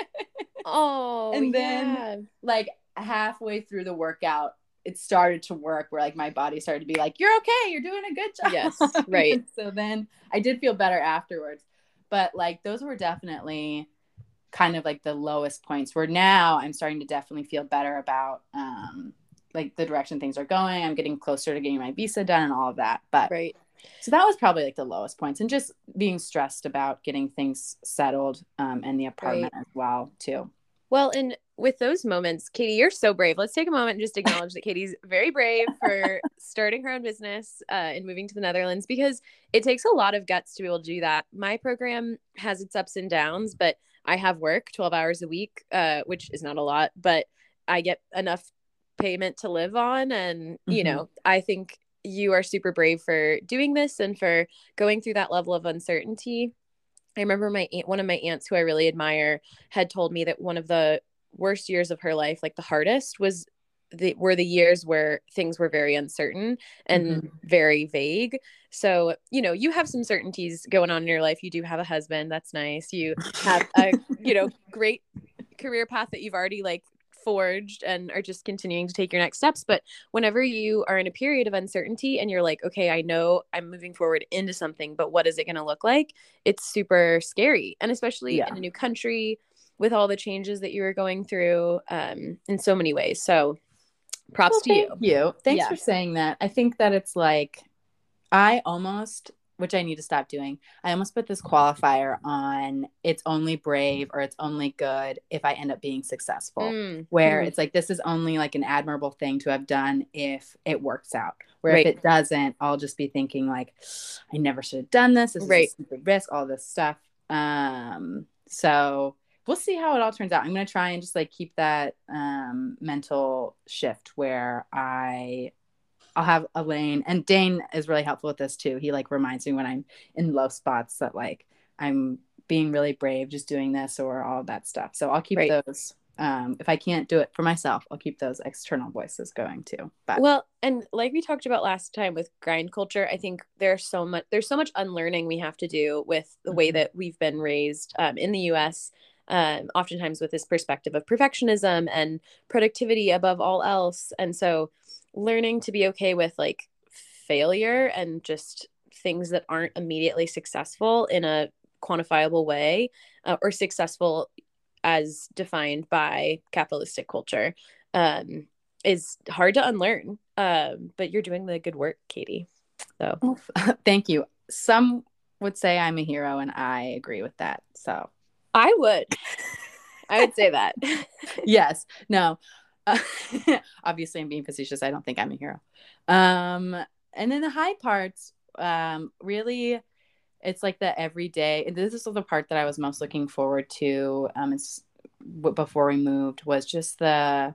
oh, and then- yeah. Like halfway through the workout, it started to work where like my body started to be like, You're okay, you're doing a good job. Yes, right. So then I did feel better afterwards. But like those were definitely kind of like the lowest points where now I'm starting to definitely feel better about um like the direction things are going. I'm getting closer to getting my visa done and all of that. But right. so that was probably like the lowest points and just being stressed about getting things settled um, and the apartment as well too Well, and with those moments, Katie, you're so brave. Let's take a moment and just acknowledge that Katie's very brave for starting her own business uh, and moving to the Netherlands because it takes a lot of guts to be able to do that. My program has its ups and downs, but I have work 12 hours a week, uh, which is not a lot, but I get enough payment to live on. And, you Mhm. know, I think you are super brave for doing this and for going through that level of uncertainty. I remember my aunt, one of my aunts who I really admire had told me that one of the worst years of her life, like the hardest, was the were the years where things were very uncertain and mm-hmm. very vague. So, you know, you have some certainties going on in your life. You do have a husband, that's nice. You have a, you know, great career path that you've already like forged and are just continuing to take your next steps. But whenever you are in a period of uncertainty and you're like, okay, I know I'm moving forward into something, but what is it going to look like? It's super scary. And especially yeah. in a new country with all the changes that you were going through um, in so many ways. So props well, to you. you. Thanks yeah. for saying that. I think that it's like, I almost which I need to stop doing. I almost put this qualifier on it's only brave or it's only good if I end up being successful, mm. where mm. it's like this is only like an admirable thing to have done if it works out. Where right. if it doesn't, I'll just be thinking like, I never should have done this. This right. is a risk, all this stuff. Um, so we'll see how it all turns out. I'm gonna try and just like keep that um mental shift where I I'll have Elaine and Dane is really helpful with this too. He like reminds me when I'm in low spots that like I'm being really brave just doing this or all of that stuff. So I'll keep right. those. Um, if I can't do it for myself, I'll keep those external voices going too. But well, and like we talked about last time with grind culture, I think there's so much there's so much unlearning we have to do with the mm-hmm. way that we've been raised um, in the U.S. Um, oftentimes with this perspective of perfectionism and productivity above all else, and so learning to be okay with like failure and just things that aren't immediately successful in a quantifiable way uh, or successful as defined by capitalistic culture um, is hard to unlearn. Um, but you're doing the good work, Katie. So thank you. Some would say I'm a hero, and I agree with that. So I would. I would say that. yes. No. Uh, obviously, I'm being facetious. I don't think I'm a hero. Um, and then the high parts, um, really, it's like the everyday. This is the part that I was most looking forward to. Um, it's before we moved was just the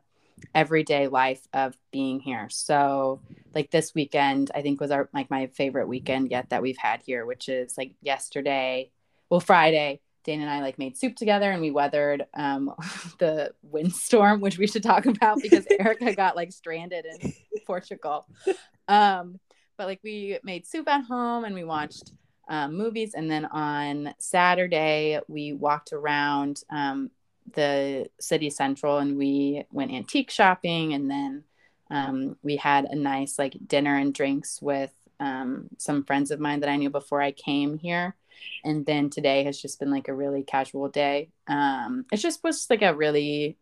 everyday life of being here. So, like this weekend, I think was our like my favorite weekend yet that we've had here, which is like yesterday, well, Friday Dane and I like made soup together and we weathered um, the windstorm, which we should talk about because Erica got like stranded in Portugal. Um, but like we made soup at home and we watched um, movies. And then on Saturday, we walked around um, the city central and we went antique shopping. And then um, we had a nice like dinner and drinks with um, some friends of mine that I knew before I came here and then today has just been like a really casual day um it just was like a really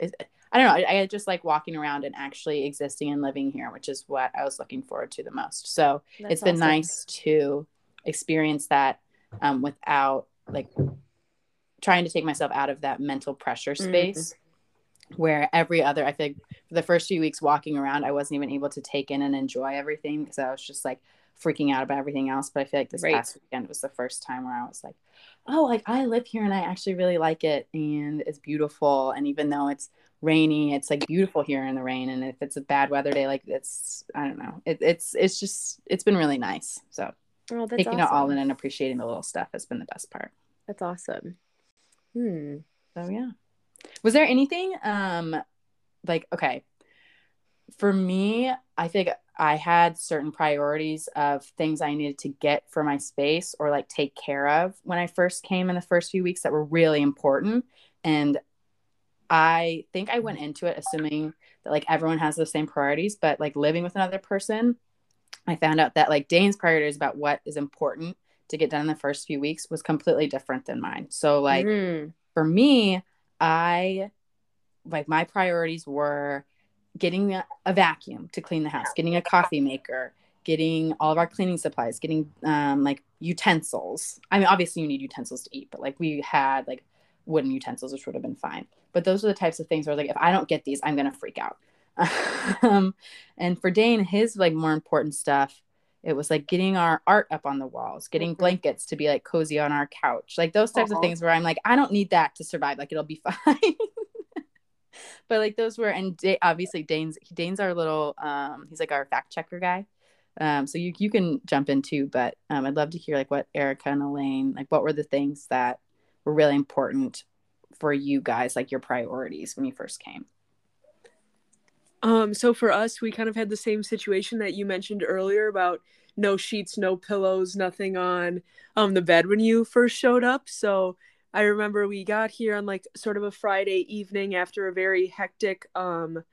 i don't know I, I, just like walking around and actually existing and living here which is what i was looking forward to the most so That's it's been awesome. nice to experience that um, without like trying to take myself out of that mental pressure mm-hmm. space mm-hmm. where every other i think for the first few weeks walking around i wasn't even able to take in and enjoy everything because i was just like freaking out about everything else. But I feel like this right. past weekend was the first time where I was like, oh, like I live here and I actually really like it and it's beautiful. And even though it's rainy, it's like beautiful here in the rain. And if it's a bad weather day, like it's, I don't know, it, it's, it's just, it's been really nice. So oh, taking awesome. it all in and appreciating the little stuff has been the best part. That's awesome. Hmm. So yeah. Was there anything, um, like, okay, for me, I think I had certain priorities of things I needed to get for my space or like take care of when I first came in the first few weeks that were really important. And I think I went into it assuming that like everyone has the same priorities, but like living with another person, I found out that like Dane's priorities about what is important to get done in the first few weeks was completely different than mine. So like mm. for me, I like my priorities were getting a, a vacuum to clean the house, getting a coffee maker, getting all of our cleaning supplies, getting um, like utensils. I mean, obviously you need utensils to eat, but like we had like wooden utensils, which would have been fine. But those are the types of things where like if I don't get these, I'm gonna freak out. um, and for Dane, his like more important stuff, it was like getting our art up on the walls, getting mm-hmm. blankets to be like cozy on our couch, like those types uh-huh. of things where I'm like, I don't need that to survive. Like it'll be fine but like those were and D- obviously Dane's Dane's our little um he's like our fact checker guy. Um, so you you can jump in too, but um, I'd love to hear like what Erica and Elaine like. What were the things that were really important for you guys, like your priorities when you first came? Um, so for us, we kind of had the same situation that you mentioned earlier about no sheets, no pillows, nothing on um the bed when you first showed up. So I remember we got here on like sort of a Friday evening after a very hectic um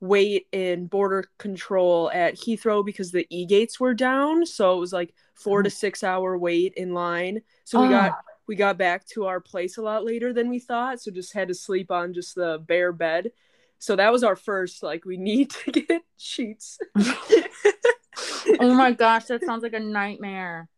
wait in border control at Heathrow because the e gates were down. So it was like four to six hour wait in line. So we got we got back to our place a lot later than we thought. So just had to sleep on just the bare bed. So that was our first like we need to get sheets. oh my gosh, that sounds like a nightmare.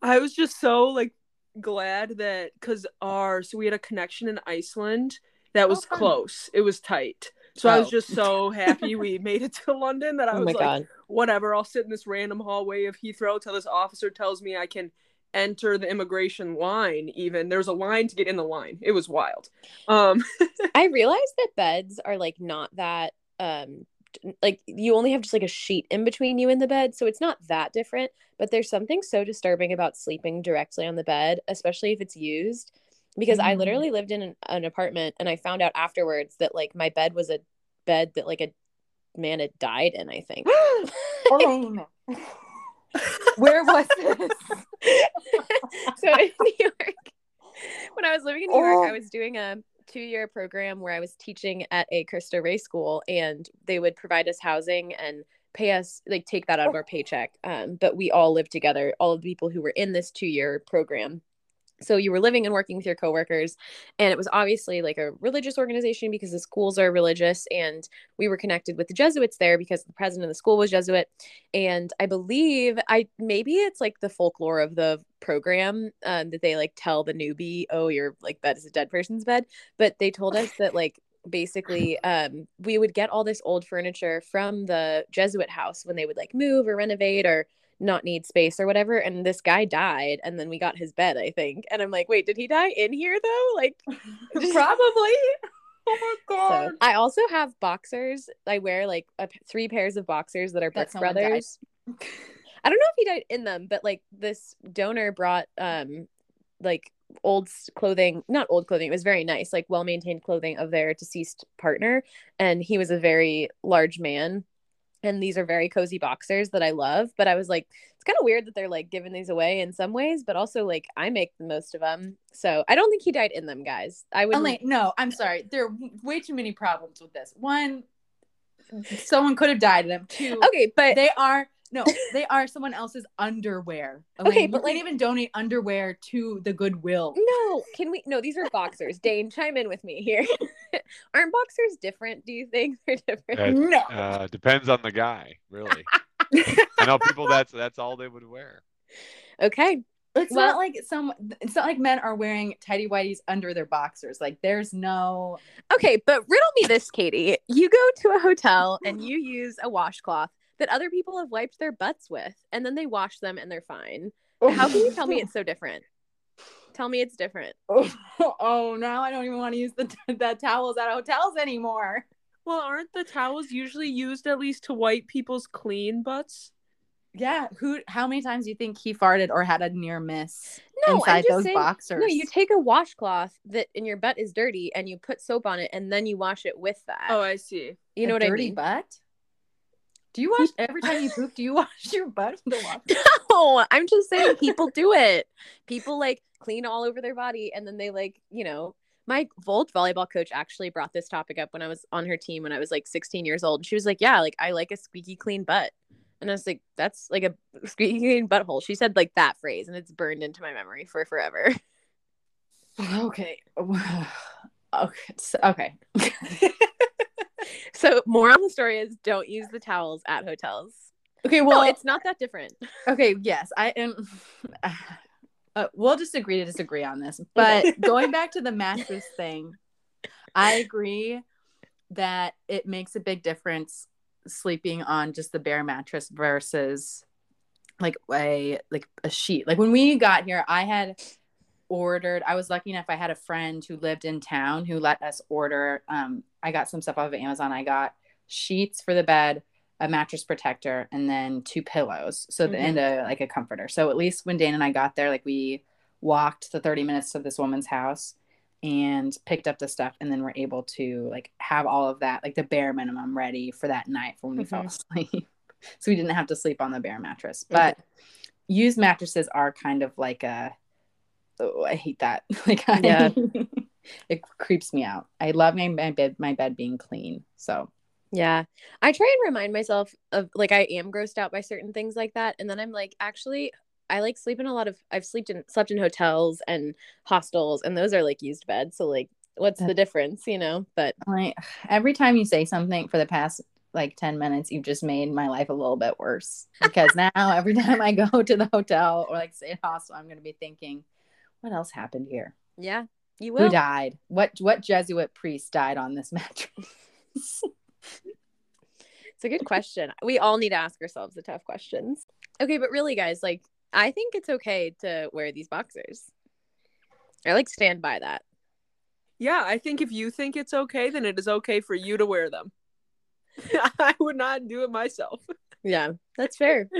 I was just so like glad that because our so we had a connection in Iceland that was fun. close. It was tight. So I was Oh. just so happy we made it to London that I Oh was like, god. whatever, I'll sit in this random hallway of Heathrow till this officer tells me I can enter the immigration line even. There's a line to get in the line. It was wild. Um I realized that beds are like not that um like you only have just like a sheet in between you and the bed, so it's not that different. But there's something so disturbing about sleeping directly on the bed, especially if it's used. Because I Mhm. literally lived in an, an apartment and I found out afterwards that like my bed was a bed that like a man had died in, I think. Where was this? so in New York, when I was living in New York, I Oh. was doing a two year program where I was teaching at a Cristo Rey school, and they would provide us housing and pay us like take that out of our paycheck. Um, but we all lived together, all of the people who were in this two year program. So you were living and working with your coworkers, and it was obviously like a religious organization because the schools are religious, and we were connected with the Jesuits there because the president of the school was Jesuit. And i believe i maybe it's like the folklore of the program um, that they like tell the newbie oh your like bed is a dead person's bed. But they told us that like basically um we would get all this old furniture from the jesuit house when they would like move or renovate or not need space or whatever and this guy died and then we got his bed i think and i'm like wait did he die in here though like Probably. Oh my god. so I also have boxers. I wear like a, three pairs of boxers that are Brooks. Brothers. I don't know if he died in them, but like this donor brought um like old clothing, not old clothing. It was very nice, like well maintained clothing of their deceased partner, and he was a very large man. And these are very cozy boxers that I love. But I was like, it's kind of weird that they're like giving these away in some ways, but also like I make the most of them. So I don't think he died in them, guys. I would Elaine, no, I'm sorry. There are way too many problems with this. One, mm-hmm. someone could have died in them. Two, okay, but they are no, they are someone else's underwear. Okay, but, you like- can't even donate underwear to the Goodwill. No, can we? No, these are boxers. Dane, chime in with me here. Aren't boxers different? Do you think they're different? Uh, No. Uh, depends on the guy, really. I know people that's that's all they would wear. Okay. It's Well- not like some. It's not like men are wearing tidy whities under their boxers. Like there's no. Okay, but riddle me this, Katie. You go to a hotel and you use a washcloth that other people have wiped their butts with, and then they wash them and they're fine. Oh how can you tell me it's so different? Tell me it's different. Oh, oh, now I don't even want to use the the towels at hotels anymore. Well, aren't the towels usually used at least to wipe people's clean butts? Yeah, who? How many times do you think he farted or had a near miss No, I'm inside just those saying- boxers? No, you take a washcloth that in your butt is dirty and you put soap on it and then you wash it with that. Oh, I see. you know A what I mean? butt. Do you wash every time you poop? Do you wash your butt with the? No, I'm just saying people do it. People like clean all over their body and then they like, you know, my old volleyball coach actually brought this topic up when I was on her team when I was like 16 years old. She was like, Yeah, like I like a squeaky clean butt. And I was like, That's like a squeaky clean butthole. She said like that phrase and it's burned into my memory for forever. Okay. Okay. Okay. So, moral of the story is don't use the towels at hotels. Okay. Well, Well, it's not that different. okay. Yes, I am. Uh, we'll just agree to disagree on this. But going back to the mattress thing, I agree that it makes a big difference sleeping on just the bare mattress versus like a like a sheet. Like when we got here, I had ordered i was lucky enough i had a friend who lived in town who let us order um i got some stuff off of amazon i got sheets for the bed a mattress protector, and then two pillows. So the Mhm. and a like a comforter. So at least when Dane and I got there, like we walked the 30 minutes to this woman's house and picked up the stuff and then were able to like have all of that like the bare minimum ready for that night for when we fell Mhm. asleep so we didn't have to sleep on the bare mattress but used mattresses are kind of like a oh, i hate that like I, Yeah. it creeps me out i love my, my bed my bed being clean so Yeah. I try and remind myself of like I am grossed out by certain things like that. And then I'm like, actually, I like sleep in a lot of I've slept in slept in hotels and hostels and those are like used beds. So like what's the difference, you know? But every time you say something for the past like 10 minutes you've just made my life a little bit worse because now every time i go to the hotel or like say hostel i'm going to be thinking what else happened here yeah, you will. who died what what jesuit priest died on this mattress It's a good question. We all need to ask ourselves the tough questions. Okay, but really guys, like I think it's okay to wear these boxers. I like stand by that. Yeah, I think if you think it's okay, then it is okay for you to wear them. I would not do it myself. Yeah, that's fair.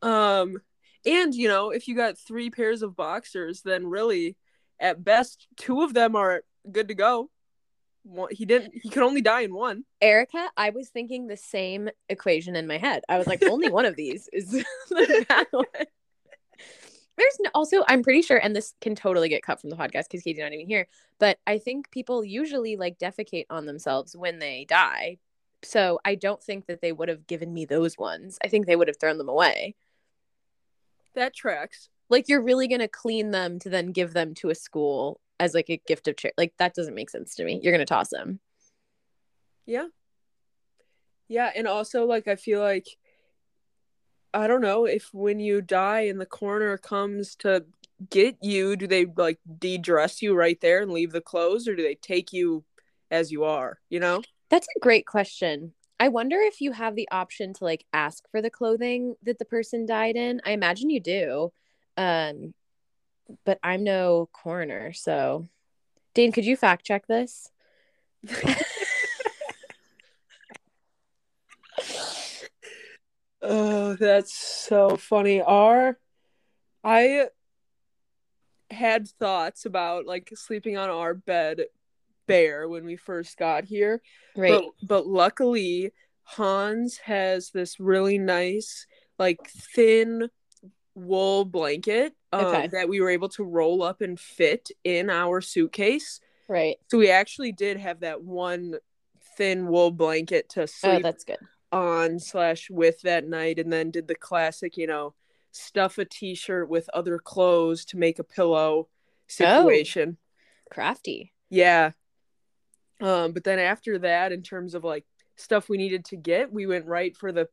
Um, and you know, if you got three pairs of boxers, then really, at best, two of them are good to go. He didn't. He could only die in one. Erica, I was thinking the same equation in my head. I was like, only one of these is the bad one. There's no, also, I'm pretty sure, and this can totally get cut from the podcast because Katie's not even here. But I think people usually like defecate on themselves when they die. So I don't think that they would have given me those ones. I think they would have thrown them away. That tracks. Like you're really gonna clean them to then give them to a school as like a gift of charity. Like that doesn't make sense to me. You're gonna toss them. Yeah. Yeah, and also like I feel like I don't know if when you die and the coroner comes to get you, do they like de-dress you right there and leave the clothes or do they take you as you are, you know? That's a great question. I wonder if you have the option to like ask for the clothing that the person died in. I imagine you do. Um but I'm no coroner, so Dane, could you fact check this? Oh, that's so funny. Our I had thoughts about like sleeping on our bed bare when we first got here. Right. But but luckily Hans has this really nice like thin wool blanket um, Okay. that we were able to roll up and fit in our suitcase. right. So we actually did have that one thin wool blanket to Oh, sleep that's good. on slash with that night and then did the classic you know stuff a t-shirt with other clothes to make a pillow situation Crafty. yeah um but then after that in terms of like stuff we needed to get we went right for the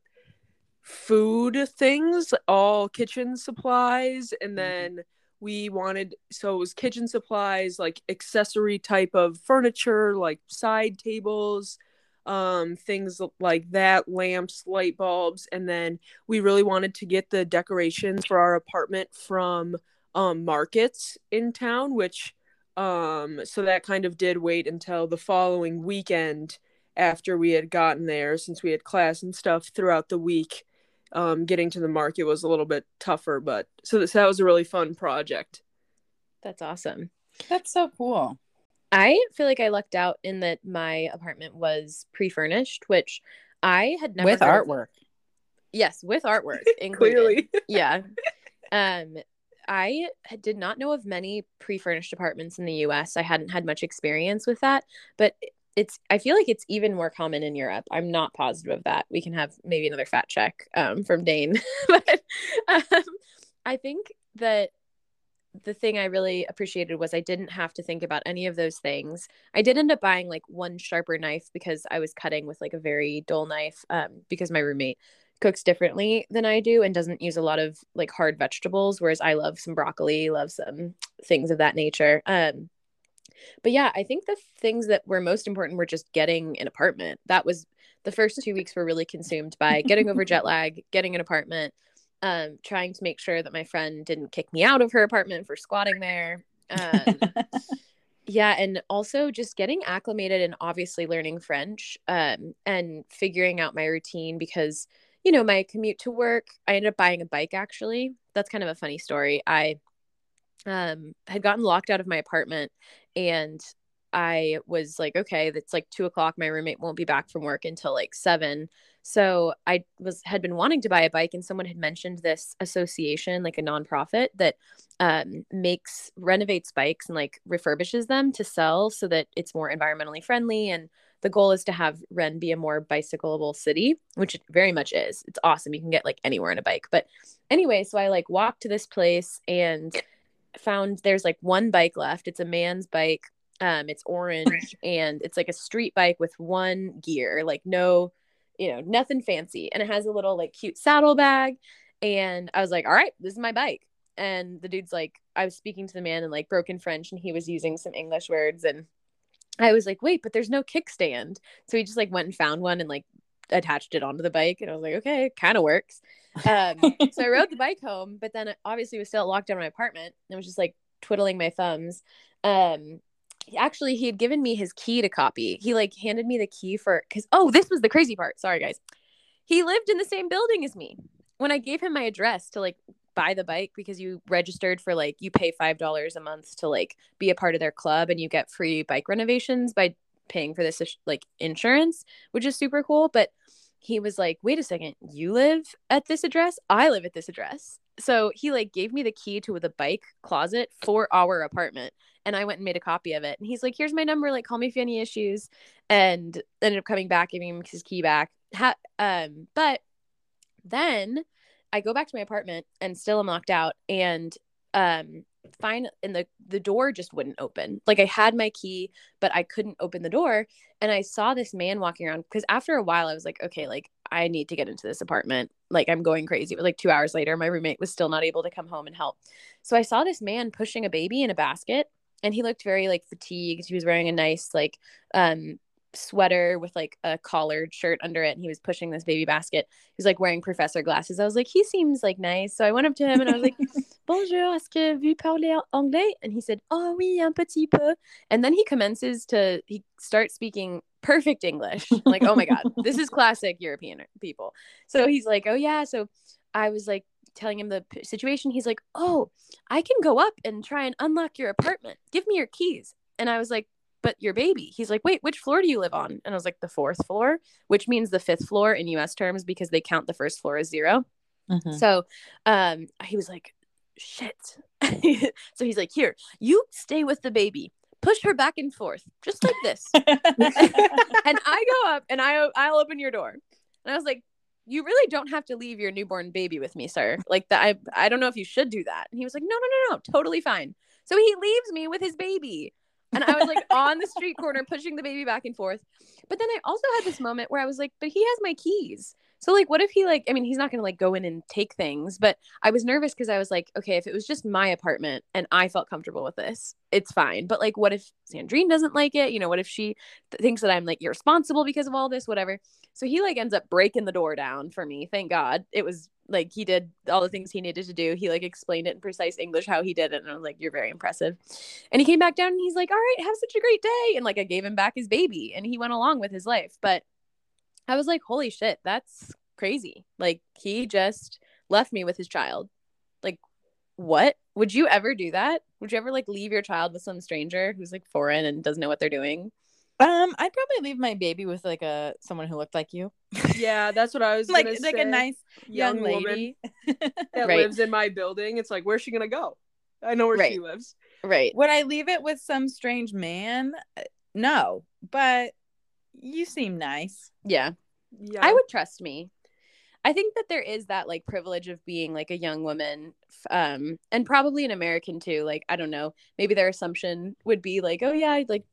food things all kitchen supplies and then we wanted so it was kitchen supplies like accessory type of furniture like side tables um things like that lamps light bulbs and then we really wanted to get the decorations for our apartment from um markets in town which um so that kind of did wait until the following weekend after we had gotten there since we had class and stuff throughout the week um getting to the market was a little bit tougher but so this, that was a really fun project That's awesome. that's so cool I feel like I lucked out in that my apartment was pre-furnished, which I had never with heard of. artwork Yes, with artwork included. clearly yeah. Um, I did not know of many pre-furnished apartments in the U.S. I hadn't had much experience with that, but it's. I feel like it's even more common in Europe. I'm not positive of that. We can have maybe another fact check um, from Dane, but um, I think that the thing I really appreciated was I didn't have to think about any of those things. I did end up buying like one sharper knife because I was cutting with like a very dull knife um, because my roommate cooks differently than I do and doesn't use a lot of like hard vegetables, whereas I love some broccoli, love some things of that nature. Um, but yeah, I think the things that were most important were just getting an apartment. That was the first two weeks were really consumed by getting over jet lag, getting an apartment, um, trying to make sure that my friend didn't kick me out of her apartment for squatting there. Um, Yeah, and also just getting acclimated and obviously learning French um, and figuring out my routine because, you know, my commute to work, I ended up buying a bike actually. That's kind of a funny story. I um, had gotten locked out of my apartment and I was like, okay, that's like two o'clock. My roommate won't be back from work until like seven. So I was had been wanting to buy a bike, and someone had mentioned this association, like a nonprofit that um, makes renovates bikes and like refurbishes them to sell, so that it's more environmentally friendly. And the goal is to have Rennes be a more bicycleable city, which it very much is. It's awesome. You can get like anywhere in a bike. But anyway, so I like walked to this place and found there's like one bike left. It's a man's bike. Um, it's orange and it's like a street bike with one gear, like no you know, nothing fancy. And it has a little like cute saddlebag. And I was like, all right, this is my bike. And the dude's like, I was speaking to the man in like broken French and he was using some English words. And I was like, wait, but there's no kickstand. So he just like went and found one and like attached it onto the bike. And I was like, okay, it kind of works. Um, so I rode the bike home, but then obviously was still locked down in my apartment and was just like twiddling my thumbs. Um, actually he had given me his key to copy. He like handed me the key for cuz oh, this was the crazy part. Sorry guys. He lived in the same building as me. When I gave him my address to like buy the bike because you registered for like you pay $5 a month to like be a part of their club and you get free bike renovations by paying for this like insurance, which is super cool, but he was like, "Wait a second, you live at this address? I live at this address." So he like gave me the key to the bike closet for our apartment and I went and made a copy of it. And he's like, "Here's my number. Like, call me if you have any issues." And ended up coming back, giving him his key back. Ha- um, but then I go back to my apartment and still I'm locked out. And um, fine, and the the door just wouldn't open. Like I had my key, but I couldn't open the door. And I saw this man walking around because after a while I was like, okay, like I need to get into this apartment. Like I'm going crazy. Was like two hours later, my roommate was still not able to come home and help. So I saw this man pushing a baby in a basket and he looked very like fatigued. He was wearing a nice like um sweater with like a collared shirt under it and he was pushing this baby basket. He was like wearing professor glasses. I was like, he seems like nice. So I went up to him and I was like, Bonjour, est-ce que vous parlez anglais? And he said, Oh oui, un petit peu. And then he commences to he starts speaking perfect English. like, oh my God, this is classic European people. So he's like, Oh yeah. So I was like, telling him the situation, he's like, "Oh, I can go up and try and unlock your apartment. Give me your keys." And I was like, "But your baby." He's like, "Wait, which floor do you live on?" And I was like, "The fourth floor," which means the fifth floor in US terms because they count the first floor as 0 mm-hmm. So, um he was like, "Shit." so he's like, "Here, you stay with the baby." Push her back and forth, just like this. and I go up and I I'll open your door. And I was like, you really don't have to leave your newborn baby with me, sir. Like that, I I don't know if you should do that. And he was like, no, no, no, no, totally fine. So he leaves me with his baby. And I was like on the street corner pushing the baby back and forth. But then I also had this moment where I was like, but he has my keys. So like what if he like I mean he's not going to like go in and take things, but I was nervous cuz I was like, okay, if it was just my apartment and I felt comfortable with this, it's fine. But like what if Sandrine doesn't like it? You know, what if she th- thinks that I'm like irresponsible because of all this whatever. So he like ends up breaking the door down for me. Thank God. It was like he did all the things he needed to do. He like explained it in precise English how he did it. And I was like, You're very impressive. And he came back down and he's like, All right, have such a great day. And like I gave him back his baby and he went along with his life. But I was like, holy shit, that's crazy. Like he just left me with his child. Like what? Would you ever do that? Would you ever like leave your child with some stranger who's like foreign and doesn't know what they're doing? Um, I'd probably leave my baby with like a someone who looked like you. Yeah, that's what I was like. like a nice young, young lady that right. lives in my building. It's like, where's she gonna go? I know where right. she lives. Right. Would I leave it with some strange man? No, but you seem nice. Yeah. Yeah. I would trust me. I think that there is that like privilege of being like a young woman um and probably an American too. Like I don't know, maybe their assumption would be like, "Oh yeah, like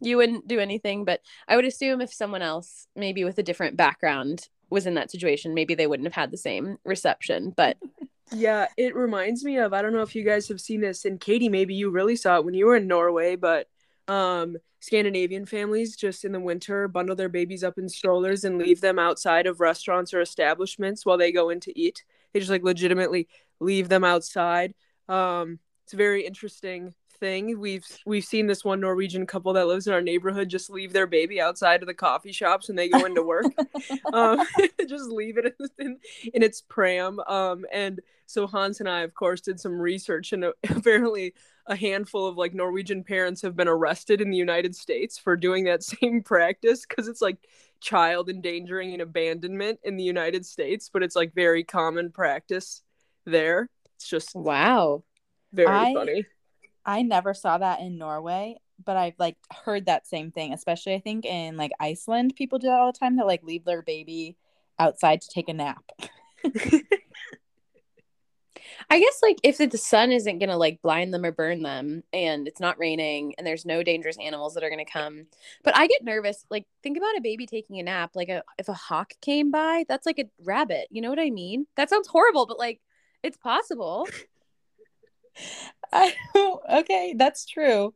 you wouldn't do anything." But I would assume if someone else maybe with a different background was in that situation, maybe they wouldn't have had the same reception. But yeah, it reminds me of I don't know if you guys have seen this and Katie, maybe you really saw it when you were in Norway, but um, Scandinavian families just in the winter bundle their babies up in strollers and leave them outside of restaurants or establishments while they go in to eat. They just like legitimately leave them outside. Um, it's very interesting thing. We've we've seen this one Norwegian couple that lives in our neighborhood just leave their baby outside of the coffee shops when they go into work. um, just leave it in, in its pram. Um, and so Hans and I, of course, did some research, and apparently a handful of like Norwegian parents have been arrested in the United States for doing that same practice because it's like child endangering and abandonment in the United States, but it's like very common practice there. It's just wow, very I- funny. I never saw that in Norway, but I've like heard that same thing, especially I think in like Iceland, people do that all the time. That like leave their baby outside to take a nap. I guess like if the sun isn't gonna like blind them or burn them, and it's not raining, and there's no dangerous animals that are gonna come, but I get nervous. Like think about a baby taking a nap. Like a, if a hawk came by, that's like a rabbit. You know what I mean? That sounds horrible, but like it's possible. I, okay, that's true.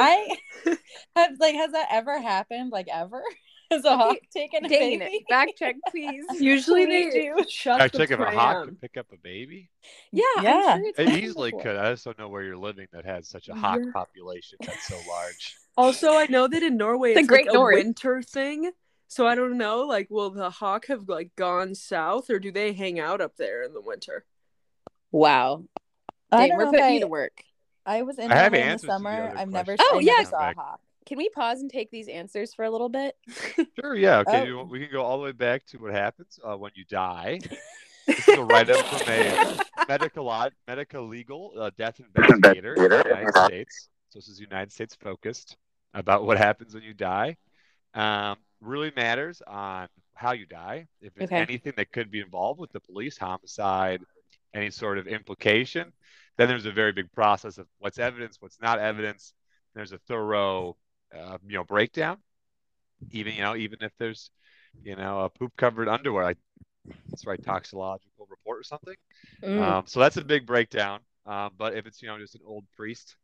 I have like, has that ever happened? Like ever? Has a hawk taken a Dane, baby? Back check, please. Usually they do. shut I the check if a hawk pram. could pick up a baby. Yeah, Yeah. I'm sure it's It easily could. I just don't know where you're living that has such a hawk Yeah. population that's so large. Also, I know that in Norway The it's Great like a North. winter thing. So I don't know, like, will the hawk have like gone south, or do they hang out up there in the winter? Wow, I Dane, don't we're know putting I, you to work. I was in I have in the answers the summer. I've never, questions Oh, I yeah. saw a Meg. hawk. Can we pause and take these answers for a little bit? Sure, yeah. Okay, Oh. we can go all the way back to what happens uh, when you die. This is a write-up from a medical medical legal uh, death investigator in the United States. So this is United States focused about what happens when you die. Um, really matters on how you die. If there's Okay. anything that could be involved with the police, homicide, any sort of implication, then there's a very big process of what's evidence, what's not evidence. There's a thorough, uh, you know, breakdown. Even you know, even if there's, you know, a poop covered underwear, like that's right, toxicological report or something. Mm. Um, so that's a big breakdown. Um, but if it's you know just an old priest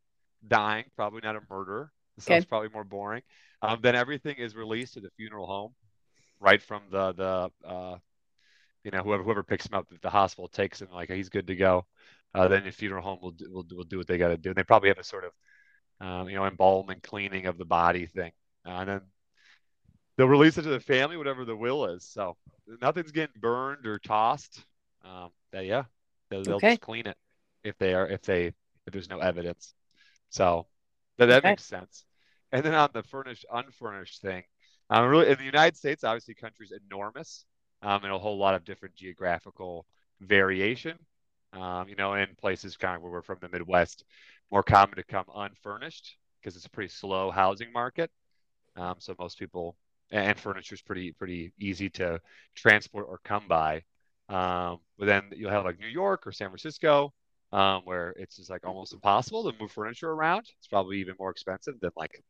dying, probably not a murderer. This Okay. sounds probably more boring. Um, then everything is released to the funeral home, right from the the uh, you know whoever whoever picks him up at the hospital takes him like he's good to go. Uh, then the funeral home will do, will, will do what they got to do. And they probably have a sort of um, you know embalming, cleaning of the body thing, uh, and then they'll release it to the family, whatever the will is. So nothing's getting burned or tossed. Um, they, yeah, they'll, they'll Okay. just clean it if they are if they if there's no evidence. So that, that Okay. makes sense. And then on the furnished unfurnished thing, um, really in the United States, obviously, country's enormous, um, and a whole lot of different geographical variation. Um, you know, in places kind of where we're from the Midwest, more common to come unfurnished because it's a pretty slow housing market. Um, so most people and furniture is pretty pretty easy to transport or come by. Um, but then you'll have like New York or San Francisco, um, where it's just like almost impossible to move furniture around. It's probably even more expensive than like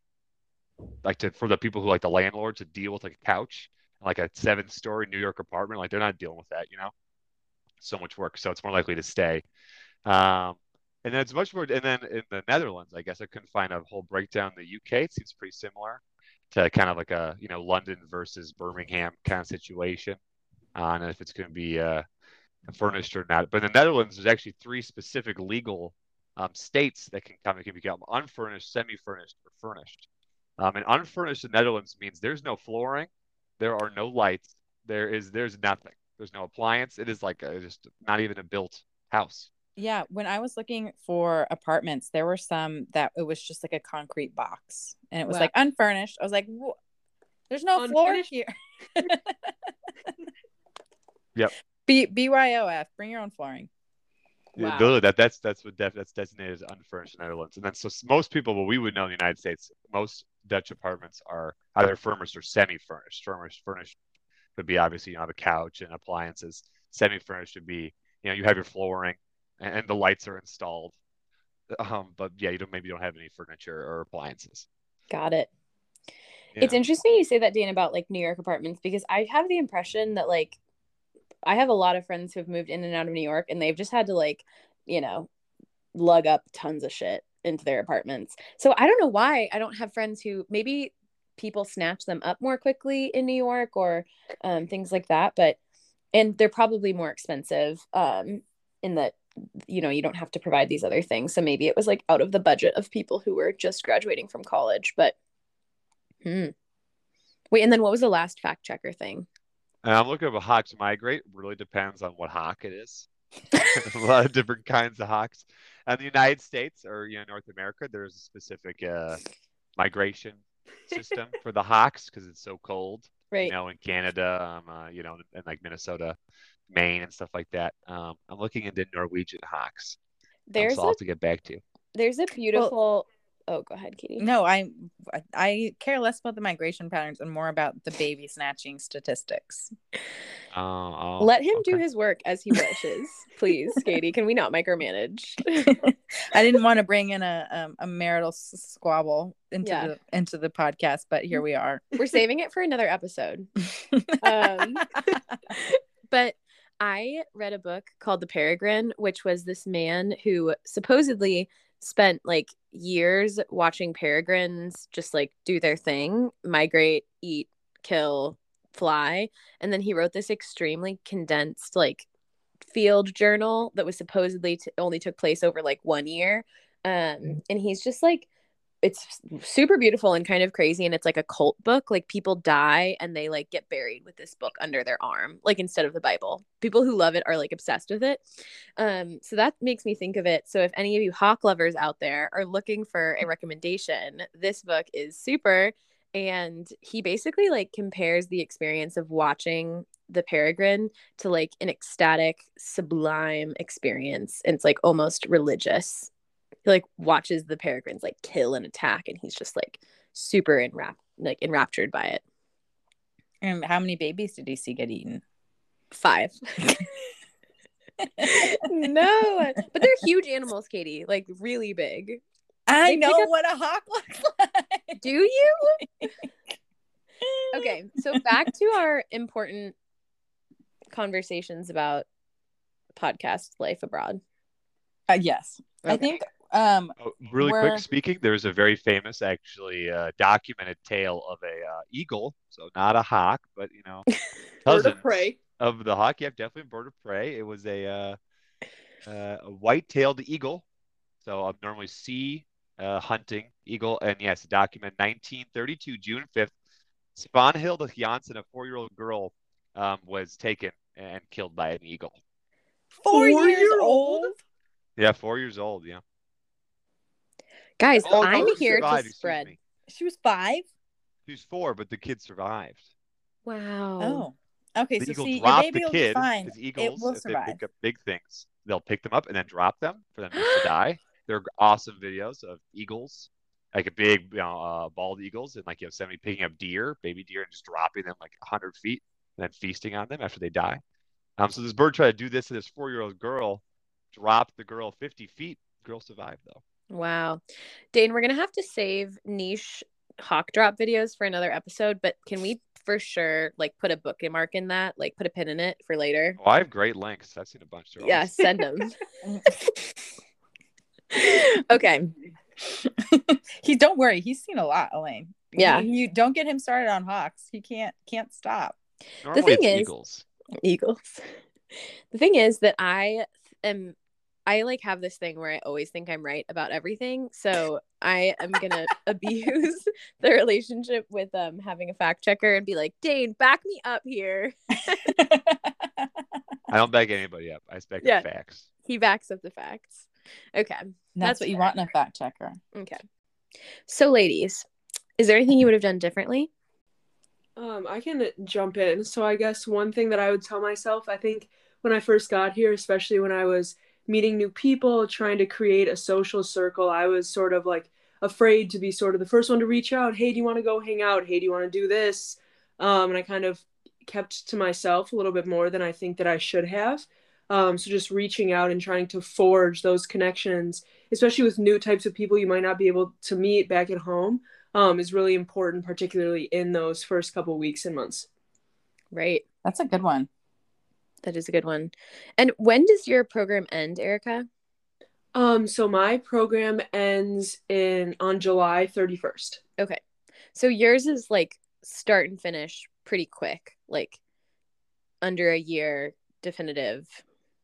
like to for the people who like the landlord to deal with like a couch, like a seven story New York apartment. Like they're not dealing with that, you know. So much work, so it's more likely to stay. Um, and then it's much more. And then in the Netherlands, I guess I couldn't find a whole breakdown. The UK, it seems pretty similar to kind of like a you know London versus Birmingham kind of situation on if it's going to be uh, furnished or not. But in the Netherlands, there's actually three specific legal um, states that can come. It can become unfurnished, semi-furnished, or furnished. Um, and unfurnished in the Netherlands means there's no flooring, there are no lights, there is there's nothing. There's no appliance. It is like a, just not even a built house. Yeah, when I was looking for apartments, there were some that it was just like a concrete box, and it was Wow. like unfurnished. I was like, "Wha- "There's no floor here." Yep. B BYOF, bring your own flooring. Wow. literally, that that's that's what def, that's designated as unfurnished in the Netherlands. And then so most people, what we would know in the United States, most Dutch apartments are either furnished or semi-furnished. Furnished, furnished would be obviously you know, have a couch and appliances. Semi-furnished would be you know you have your flooring and, and the lights are installed. Um, but yeah, you don't maybe you don't have any furniture or appliances. Got it. Yeah. It's interesting you say that, Dan, about like New York apartments because I have the impression that like I have a lot of friends who have moved in and out of New York and they've just had to like, you know, lug up tons of shit into their apartments. So I don't know why I don't have friends who maybe people snatch them up more quickly in New York or um, things like that. But and they're probably more expensive um, in that you know, you don't have to provide these other things. So maybe it was like out of the budget of people who were just graduating from college. But hmm. wait, and then what was the last fact checker thing? And I'm looking up a hawks migrate. Really depends on what hawk it is. a lot of different kinds of hawks. And the United States or you know North America, there's a specific uh, migration system for the hawks because it's so cold. Right. You know, in Canada, um, uh, you know, and like Minnesota, Maine, and stuff like that. Um, I'm looking into Norwegian hawks. Um, There's so I'll a have to get back to you. there's a beautiful oh go ahead, Katie. No, I I care less about the migration patterns and more about the baby snatching statistics. Uh, oh, Let him do his work as he wishes, please, Katie. Can we not micromanage? I didn't want to bring in a um, a marital s- squabble into Yeah. the into the podcast, but here we are. We're saving it for another episode. Um, but I read a book called The Peregrine, which was this man who supposedly spent like years watching peregrines just like do their thing, migrate, eat, kill, fly. And then he wrote this extremely condensed like field journal that was supposedly to, only took place over like one year. Um, and he's just like, it's super beautiful and kind of crazy and it's like a cult book like people die and they like get buried with this book under their arm like instead of the bible. People who love it are like obsessed with it. Um so that makes me think of it. So if any of you hawk lovers out there are looking for a recommendation this book is super. And he basically like compares the experience of watching the peregrine to like an ecstatic sublime experience and it's like almost religious he like watches the peregrines like kill and attack and he's just like super enrap like enraptured by it and how many babies did he see get eaten? five no but they're huge animals katie like really big I They know up- what a hawk looks like. do you okay so back to our important conversations about podcast life abroad Uh, yes, I think. Um, Oh, really Where- quick speaking, there's a very famous, actually, uh, documented tale of a uh, eagle. So not a hawk, but you know, Bird of prey. of the hawk. Yeah, definitely a bird of prey. It was a uh, uh, a white-tailed eagle. So I'm normally sea uh, hunting eagle, and yes, document 1932, June 5th, Svanhild Hansen, a four-year-old girl, um, was taken and killed by an eagle. four, years Four-year-old? old. Yeah, four years old. Yeah. Guys Oh, i'm she here survived, to spread. She was five. She was four, but the kid survived. wow Oh, okay. the so eagle see, your dropped baby the will be kid fine. because It eagles, will if they pick up big things, they'll pick them up and then drop them for them to die. There are awesome videos of eagles, like a big, you know, uh, bald eagles in like Yosemite picking up deer, baby deer, and just dropping them like 100 feet and then feasting on them after they die. Um, so this bird tried to do this to this four-year-old girl, dropped the girl 50 feet. Girl survived though. Wow. Dane, we're going to have to save niche hawk drop videos for another episode, but can we for sure like put a bookmark in that, like put a pin in it for later? Oh, I have great links. I've seen a bunch. They're Yeah, send them. okay. he don't worry. He's seen a lot, Elaine. Yeah. You, you don't get him started on hawks. He can't can't stop. Normally thing it's is- eagles. Eagles. The thing is that I am I like have this thing where I always think I'm right about everything. So I am gonna abuse the relationship with um having a fact checker and be like, Dane, back me up here. I don't back anybody up. I back Yeah. up facts. He backs up the facts. Okay. That's, That's what you fair. want in a fact checker. Okay. So ladies, is there anything you would have done differently? Um, I can jump in. So I guess one thing that I would tell myself, I think when I first got here, especially when I was meeting new people, trying to create a social circle, I was sort of like afraid to be sort of the first one to reach out. Hey, do you want to go hang out? Hey, do you want to do this? Um, and I kind of kept to myself a little bit more than I think that I should have. Um, so just reaching out and trying to forge those connections, especially with new types of people you might not be able to meet back at home um, is really important, particularly in those first couple weeks and months. Right. That's a good one. That is a good one. And when does your program end, Erica? Um, so my program ends in on July 31st. Okay. So yours is like start and finish pretty quick, like under a year definitive.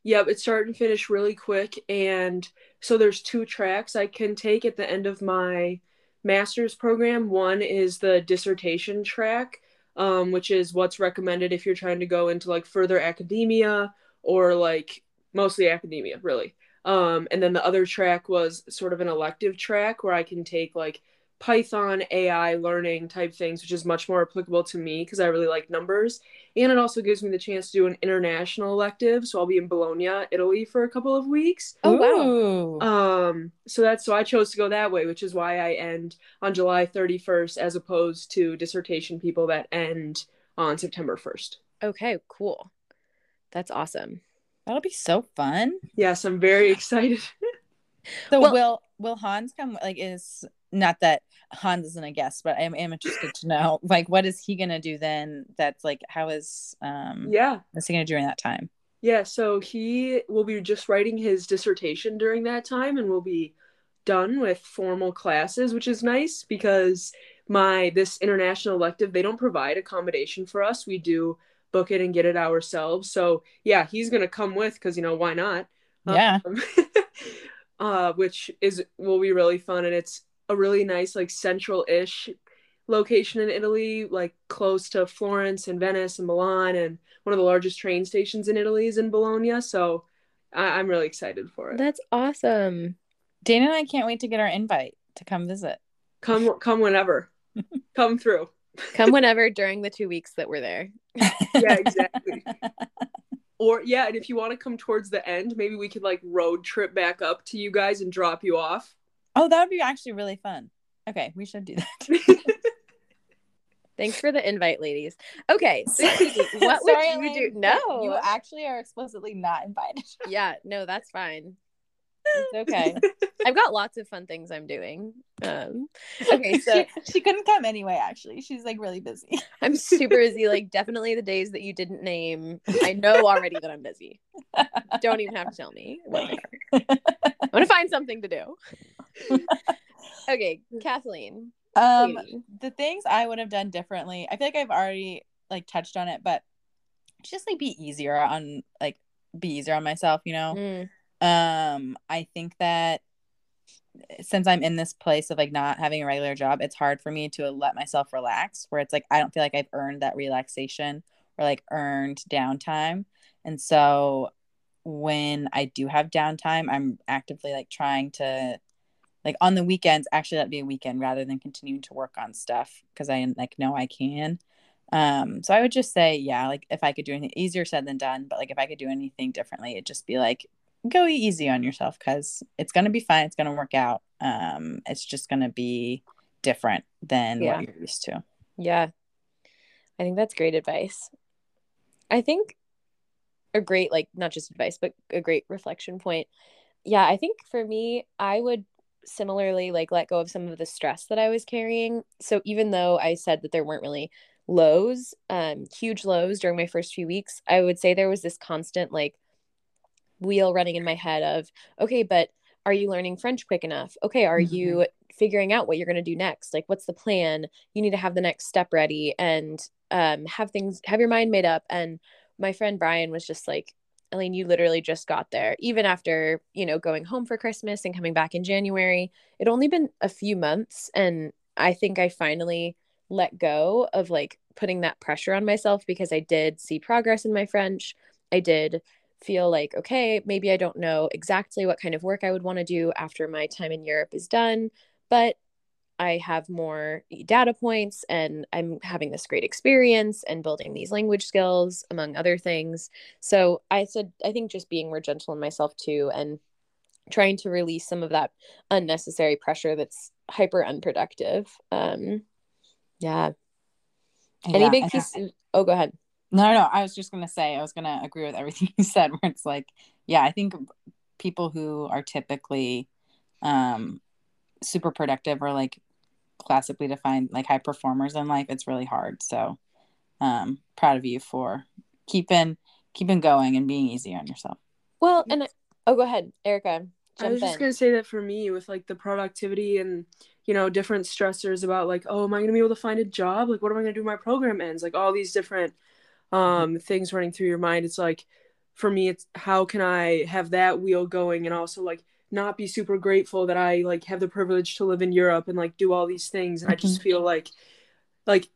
Yep, it's start and finish really quick. And so there's two tracks I can take at the end of my master's program. One is the dissertation track, um, which is what's recommended if you're trying to go into like further academia or like mostly academia, really. Um, and then the other track was sort of an elective track where I can take like Python AI learning type things, which is much more applicable to me because I really like numbers. And it also gives me the chance to do an international elective. So I'll be in Bologna, Italy for a couple of weeks. Oh wow. Um, so that's so I chose to go that way, which is why I end on July 31st as opposed to dissertation people that end on September 1st. Okay, cool. That's awesome. That'll be so fun. Yes, I'm very excited. So Well- will will Hans come like is not that Hans isn't a guest, but I am, am interested to know like what is he gonna do then that's like how is um yeah. what's he gonna do during that time? Yeah, so he will be just writing his dissertation during that time and will be done with formal classes, which is nice because my this international elective they don't provide accommodation for us. We do book it and get it ourselves. So yeah, he's gonna come with because you know why not? Yeah. Um, uh, which is will be really fun and it's a really nice like central-ish location in Italy, like close to Florence and Venice and Milan, and one of the largest train stations in Italy is in Bologna. So I- I'm really excited for it. That's awesome. Dana and I can't wait to get our invite to come visit. Come, come whenever, come through. Come whenever during the two weeks that we're there. Yeah, exactly. or yeah, and if you want to come towards the end, maybe we could like road trip back up to you guys and drop you off. Oh, that would be actually really fun. Okay, we should do that. Thanks for the invite, ladies. Okay, so Katie, what would Sorry, you Elaine, do? No, you actually are explicitly not invited. yeah, no, that's fine. It's okay. I've got lots of fun things I'm doing. Um, okay, so she, she couldn't come anyway. Actually, she's like really busy. I'm super busy. Like, definitely the days that you didn't name. I know already that I'm busy. Don't even have to tell me. what. I'm gonna find something to do. Okay, Kathleen. Um, Katie. the things I would have done differently. I feel like I've already like touched on it, but just like be easier on like be easier on myself. You know. Mm, um i think that since i'm in this place of like not having a regular job it's hard for me to let myself relax where it's like i don't feel like i've earned that relaxation or like earned downtime. And so when i do have downtime i'm actively like trying to like on the weekends actually let be a weekend rather than continuing to work on stuff because i like know i can. Um so i would just say yeah like if i could do anything easier said than done but like if i could do anything differently it'd just be like go easy on yourself because it's going to be fine it's going to work out um it's just going to be different than Yeah. what you're used to yeah, I think that's great advice. I think a great like not just advice, but a great reflection point. Yeah, I think for me, I would similarly like let go of some of the stress that I was carrying. So even though I said that there weren't really lows, um, huge lows during my first few weeks, I would say there was this constant like wheel running in my head of, okay, but are you learning French quick enough? Okay, are Mhm. you figuring out what you're going to do next? Like, what's the plan? You need to have the next step ready and um, have things, have your mind made up. And my friend Brian was just like, Elaine, you literally just got there. Even after, you know, going home for Christmas and coming back in January, it only been a few months. And I think I finally let go of like putting that pressure on myself because I did see progress in my French. I did feel like, okay, maybe I don't know exactly what kind of work I would want to do after my time in Europe is done, but I have more data points and I'm having this great experience and building these language skills, among other things. So I said, I think just being more gentle on myself too and trying to release some of that unnecessary pressure that's hyper unproductive. Um, yeah. Any big and- piece? Oh, go ahead. No, no, no. I was just gonna say I was gonna agree with everything you said. Where it's like, yeah, I think people who are typically um, super productive or like classically defined like high performers in life, it's really hard. So, um, proud of you for keeping keeping going and being easy on yourself. Well, and I, oh, go ahead, Erica. I Jump was just in. gonna say that for me, with like the productivity and you know different stressors about like, oh, am I gonna be able to find a job? Like, what am I gonna do when my program ends? Like all these different um things running through your mind. It's like for me it's how can I have that wheel going and also like not be super grateful that I like have the privilege to live in Europe and like do all these things and I just feel like like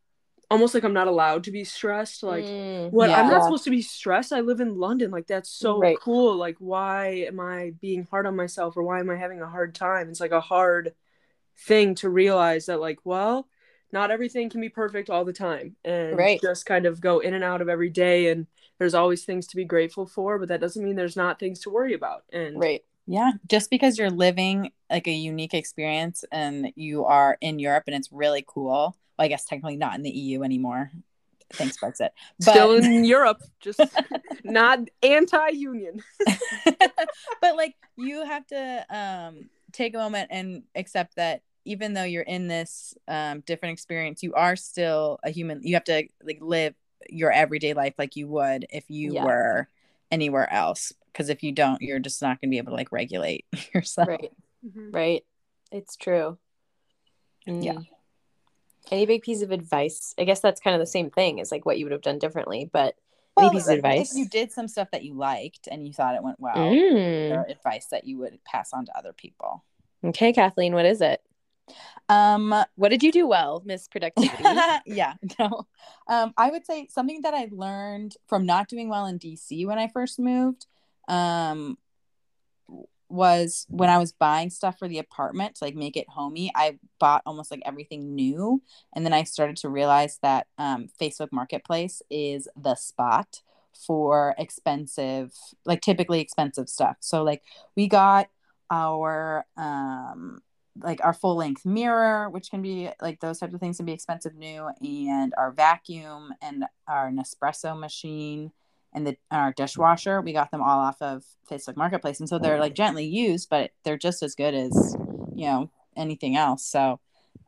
almost like I'm not allowed to be stressed like Mm, what I'm not supposed to be stressed. I live in London. Like that's so Right. cool. Like why am I being hard on myself or why am I having a hard time? It's like a hard thing to realize that like, well, not everything can be perfect all the time and Right. just kind of go in and out of every day and there's always things to be grateful for, but that doesn't mean there's not things to worry about. And right. Yeah, just because you're living like a unique experience and you are in Europe and it's really cool. Well, I guess technically not in the EU anymore. Thanks, Brexit. still But- in Europe, just not anti-union. but like you have to um take a moment and accept that even though you're in this um different experience, you are still a human. You have to like live your everyday life like you would if you Yeah. were anywhere else. Because if you don't, you're just not going to be able to like regulate yourself. Right. Right. It's true. Yeah. Mm. Any big piece of advice? I guess that's kind of the same thing as like what you would have done differently, but any Well, piece of advice? If you did some stuff that you liked and you thought it went well, Mm. advice that you would pass on to other people. Okay, Kathleen, what is it? Um, What did you do well, Miss Productivity? yeah, no. Um, I would say something that I learned from not doing well in DC when I first moved um, was when I was buying stuff for the apartment to like make it homey. I bought almost like everything new, and then I started to realize that um, Facebook Marketplace is the spot for expensive, like typically expensive stuff. So like we got our um like our full length mirror, which can be like those types of things can be expensive new, and our vacuum and our Nespresso machine and the our dishwasher. We got them all off of Facebook Marketplace, and so they're like gently used, but they're just as good as you know anything else. So,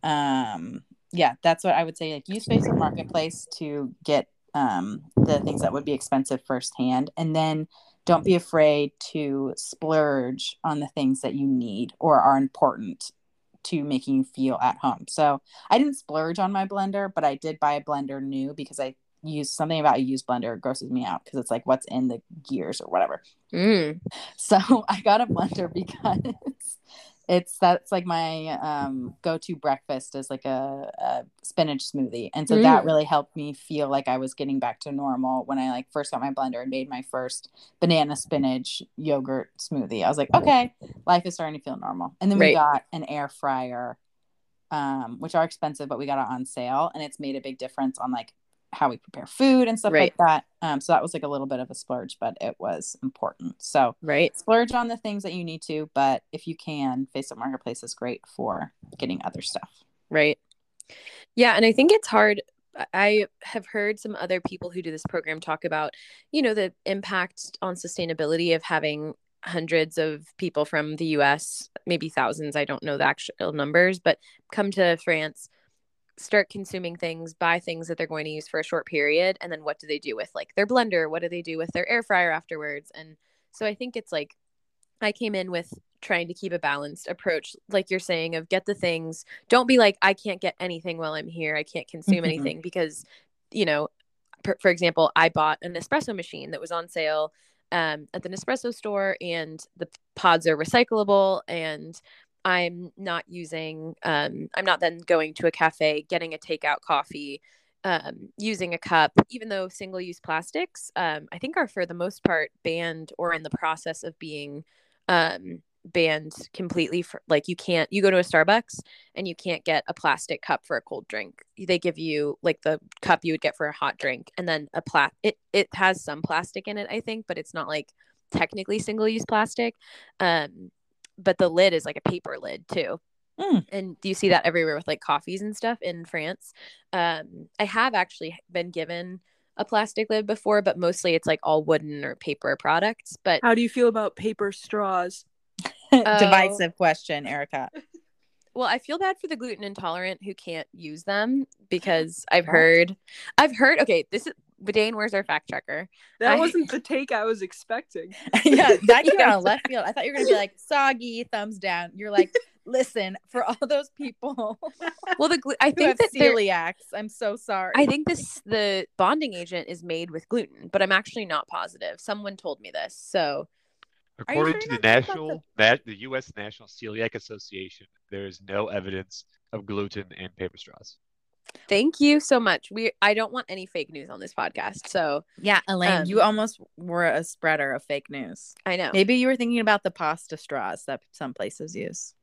um, yeah, that's what I would say. Like use Facebook Marketplace to get um the things that would be expensive firsthand, and then don't be afraid to splurge on the things that you need or are important to making you feel at home. So I didn't splurge on my blender, but I did buy a blender new because I use something about a used blender grosses me out because it's like what's in the gears or whatever. Mm. So I got a blender because it's that's like my um, go-to breakfast is like a, a spinach smoothie, and so that Mm. really helped me feel like I was getting back to normal when I like first got my blender and made my first banana spinach yogurt smoothie. I was like, okay, life is starting to feel normal. And then we got an air fryer, um, which are expensive, but we got it on sale, and it's made a big difference on like how we prepare food and stuff Right. like that. Um, so that was like a little bit of a splurge, but it was important. So Right. splurge on the things that you need to, but if you can, Facebook Marketplace is great for getting other stuff. Right. Yeah. And I think it's hard. I- I have heard some other people who do this program talk about, you know, the impact on sustainability of having hundreds of people from the US, maybe thousands, I don't know the actual numbers, but come to France, start consuming things, buy things that they're going to use for a short period. And then what do they do with like their blender? What do they do with their air fryer afterwards? And so I think it's like, I came in with trying to keep a balanced approach, like you're saying, of get the things. Don't be like, I can't get anything while I'm here. I can't consume Mhm. anything because, you know, per, for example, I bought an espresso machine that was on sale um, at the Nespresso store, and the pods are recyclable. And I'm not using, um, I'm not then going to a cafe, getting a takeout coffee, um, using a cup, even though single use plastics, um, I think are for the most part banned or in the process of being um, banned completely. For, like you can't, you go to a Starbucks and you can't get a plastic cup for a cold drink. They give you like the cup you would get for a hot drink, and then a plat. It it has some plastic in it, I think, but it's not like technically single use plastic. Um, but the lid is like a paper lid too. Mm. And do you see that everywhere with like coffees and stuff in France? Um, I have actually been given a plastic lid before, but mostly it's like all wooden or paper products. But How do you feel about paper straws? Divisive question, Erica. well, I feel bad for the gluten intolerant who can't use them because I've heard, I've heard. Okay, this is Dane. Where's our fact checker? That I- wasn't the take I was expecting. yeah, that came out of left field. I thought you were gonna be like soggy, thumbs down. You're like listen for all those people Well, the glu- I think have that celiacs. I'm so sorry. I think this the bonding agent is made with gluten, but I'm actually not positive. Someone told me this, so According to the national, that the U.S. National Celiac Association, there is no evidence of gluten in paper straws. Thank you so much. We I don't want any fake news on this podcast, so yeah, Elaine, Um, you almost were a spreader of fake news. I know. Maybe you were thinking about the pasta straws that some places use.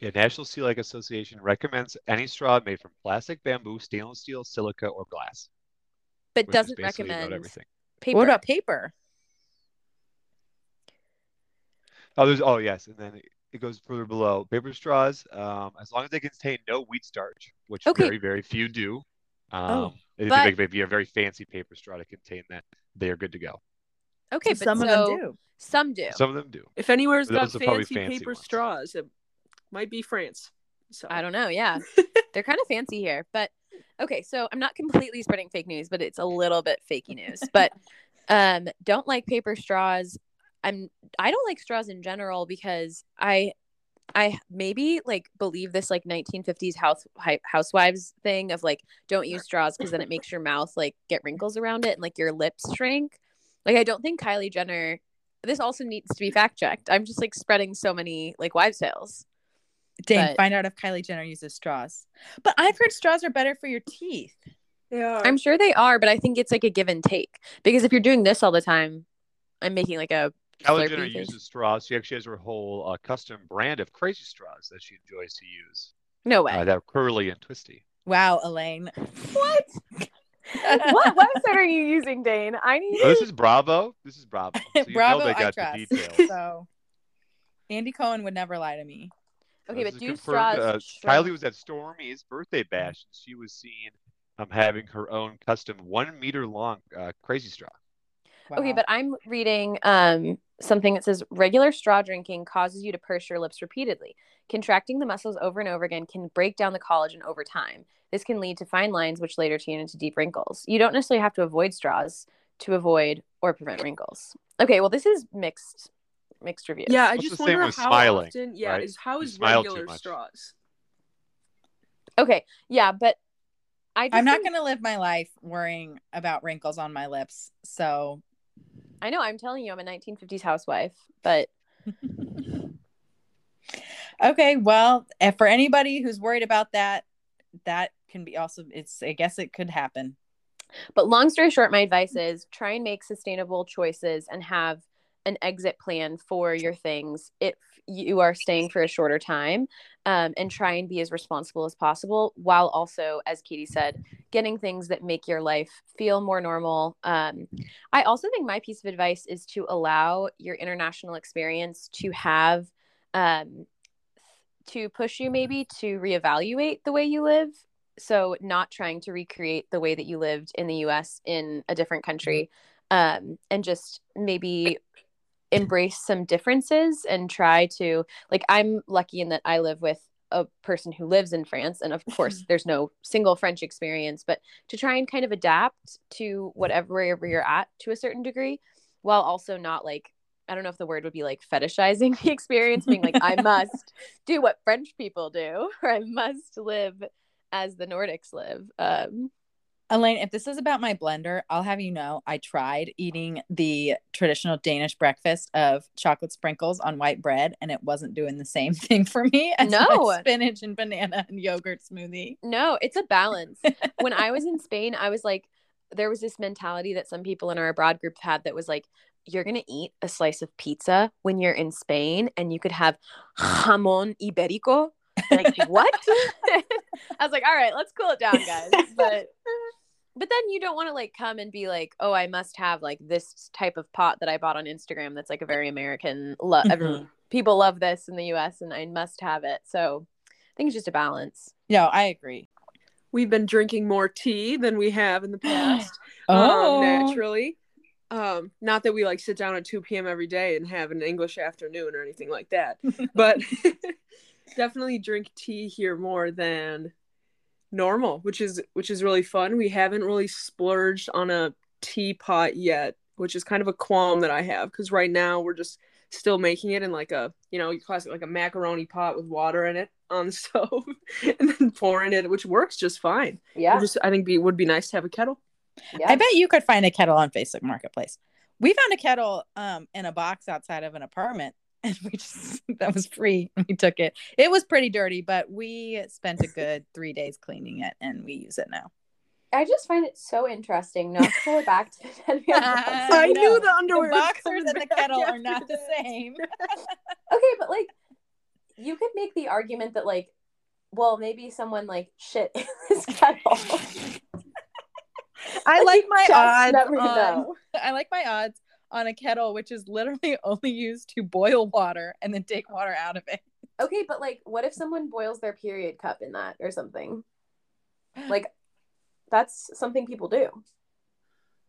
Yeah, National Celiac Association recommends any straw made from plastic, bamboo, stainless steel, silica, or glass. but doesn't recommend everything. paper. What about paper? Oh, there's oh yes, and then it, it goes further below. Paper straws, um, as long as they contain no wheat starch, which Okay. very very few do. Um, Oh, it but- may be a very fancy paper straw to contain that. They are good to go. okay, So but some so, of them do. Some do. Some of them do. If anywhere's got Those fancy, fancy paper ones. straws, it might be France. So I don't know. Yeah, they're kind of fancy here, but okay. So I'm not completely spreading fake news, but it's a little bit fakey news. But um, don't like paper straws. I'm. I don't like straws in general because I, I maybe like believe this like 1950s house housewives thing of like don't use straws because then it makes your mouth like get wrinkles around it and like your lips shrink. Like I don't think Kylie Jenner. This also needs to be fact checked. I'm just like spreading so many like wives' tales. Dang, But- find out if Kylie Jenner uses straws. But I've heard straws are better for your teeth. yeah. I'm sure they are, but I think it's like a give and take because if you're doing this all the time, I'm making like a Kylie Jenner face. uses straws. She actually has her whole uh, custom brand of crazy straws that she enjoys to use. no way. Uh, that are curly and twisty. Wow, Elaine. what? what website are you using, Dane? I need. Oh, this is Bravo. This is Bravo. So you Bravo, know they I got trust. the details. So Andy Cohen would never lie to me. Okay, This but do confirmed, straws? uh, shrink? Kylie was at Stormi's birthday bash, and she was seen um, having her own custom one meter long uh, crazy straw. Okay, but I'm reading um something that says regular straw drinking causes you to purse your lips repeatedly. Contracting the muscles over and over again can break down the collagen over time. This can lead to fine lines, which later turn into deep wrinkles. You don't necessarily have to avoid straws to avoid or prevent wrinkles. Okay, well, this is mixed mixed reviews. yeah, I What's just the same wonder with how smiling, often. Yeah, right? is how You is smile regular straws? Okay, yeah, but I just I'm not think- going to live my life worrying about wrinkles on my lips. So I know. I'm telling you, I'm a 1950s housewife, but okay, well, if for anybody who's worried about that, that can be also it's I guess it could happen. but long story short, my advice is try and make sustainable choices and have an exit plan for your things if you are staying for a shorter time, um, and try and be as responsible as possible while also, as Katie said, getting things that make your life feel more normal. Um, I also think my piece of advice is to allow your international experience to have um, to push you maybe to reevaluate the way you live so not trying to recreate the way that you lived in the US in a different country um, and just maybe embrace some differences and try to like I'm lucky in that I live with a person who lives in France and of course there's no single French experience but to try and kind of adapt to whatever wherever you're at to a certain degree while also not like I don't know if the word would be like fetishizing the experience being like I must do what French people do or I must live as the Nordics live. Um, Elaine, if this is about my blender, I'll have you know I tried eating the traditional Danish breakfast of chocolate sprinkles on white bread, and it wasn't doing the same thing for me as No. spinach and banana and yogurt smoothie. no, it's a balance. when I was in Spain, I was like, there was this mentality that some people in our abroad group had that was like, you're going to eat a slice of pizza when you're in Spain and you could have jamon iberico. Like, what? I was like, all right, let's cool it down, guys. But but then you don't want to like come and be like, oh, I must have like this type of pot that I bought on Instagram that's like a very American lo- everyone people love this in the US and I must have it. So I think it's just a balance. No, I agree. We've been drinking more tea than we have in the past. Oh. um, naturally. Um, not that we like sit down at 2 p.m. every day and have an English afternoon or anything like that, but definitely drink tea here more than normal, which is which is really fun. We haven't really splurged on a teapot yet, which is kind of a qualm that I have because right now we're just still making it in like a you know classic like a macaroni pot with water in it on the stove and then pouring it which works just fine Yeah. just i think be would be nice to have a kettle yeah. I bet you could find a kettle on Facebook Marketplace. We found a kettle um in a box outside of an apartment and we just that was free and we took it. It was pretty dirty, but we spent a good 3 days cleaning it and we use it now. I just find it so interesting. Not to pull it back to the I i knew the underwear the boxers and the kettle are not the same. Okay, but like you could make the argument that like well maybe someone like shit in this kettle. I like my odds on. I like my odds on a kettle which is literally only used to boil water and then take water out of it. Okay, but like what if someone boils their period cup in that or something? Like that's something people do.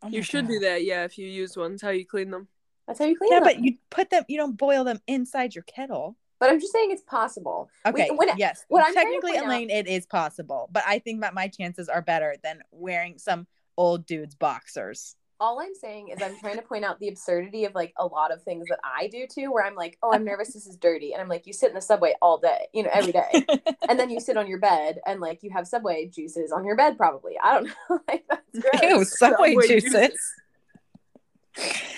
Oh you my should do that yeah if you use one That's how you clean them That's how you clean Yeah, them. Yeah, but you put them you don't boil them inside your kettle. But I'm just saying it's possible. We- Okay. when- yes. what I'm trying Technically, point out- Elaine, it is possible, but I think that my chances are better than wearing some old dude's boxers. All I'm saying is I'm trying to point out the absurdity of like a lot of things that I do too, where I'm like, oh, I'm nervous, this is dirty. And I'm like, you sit in the subway all day, you know, every day. and then you sit on your bed and like you have subway juices on your bed, probably. I don't know. like that's gross. Ew, Subway, Subway juices. juices.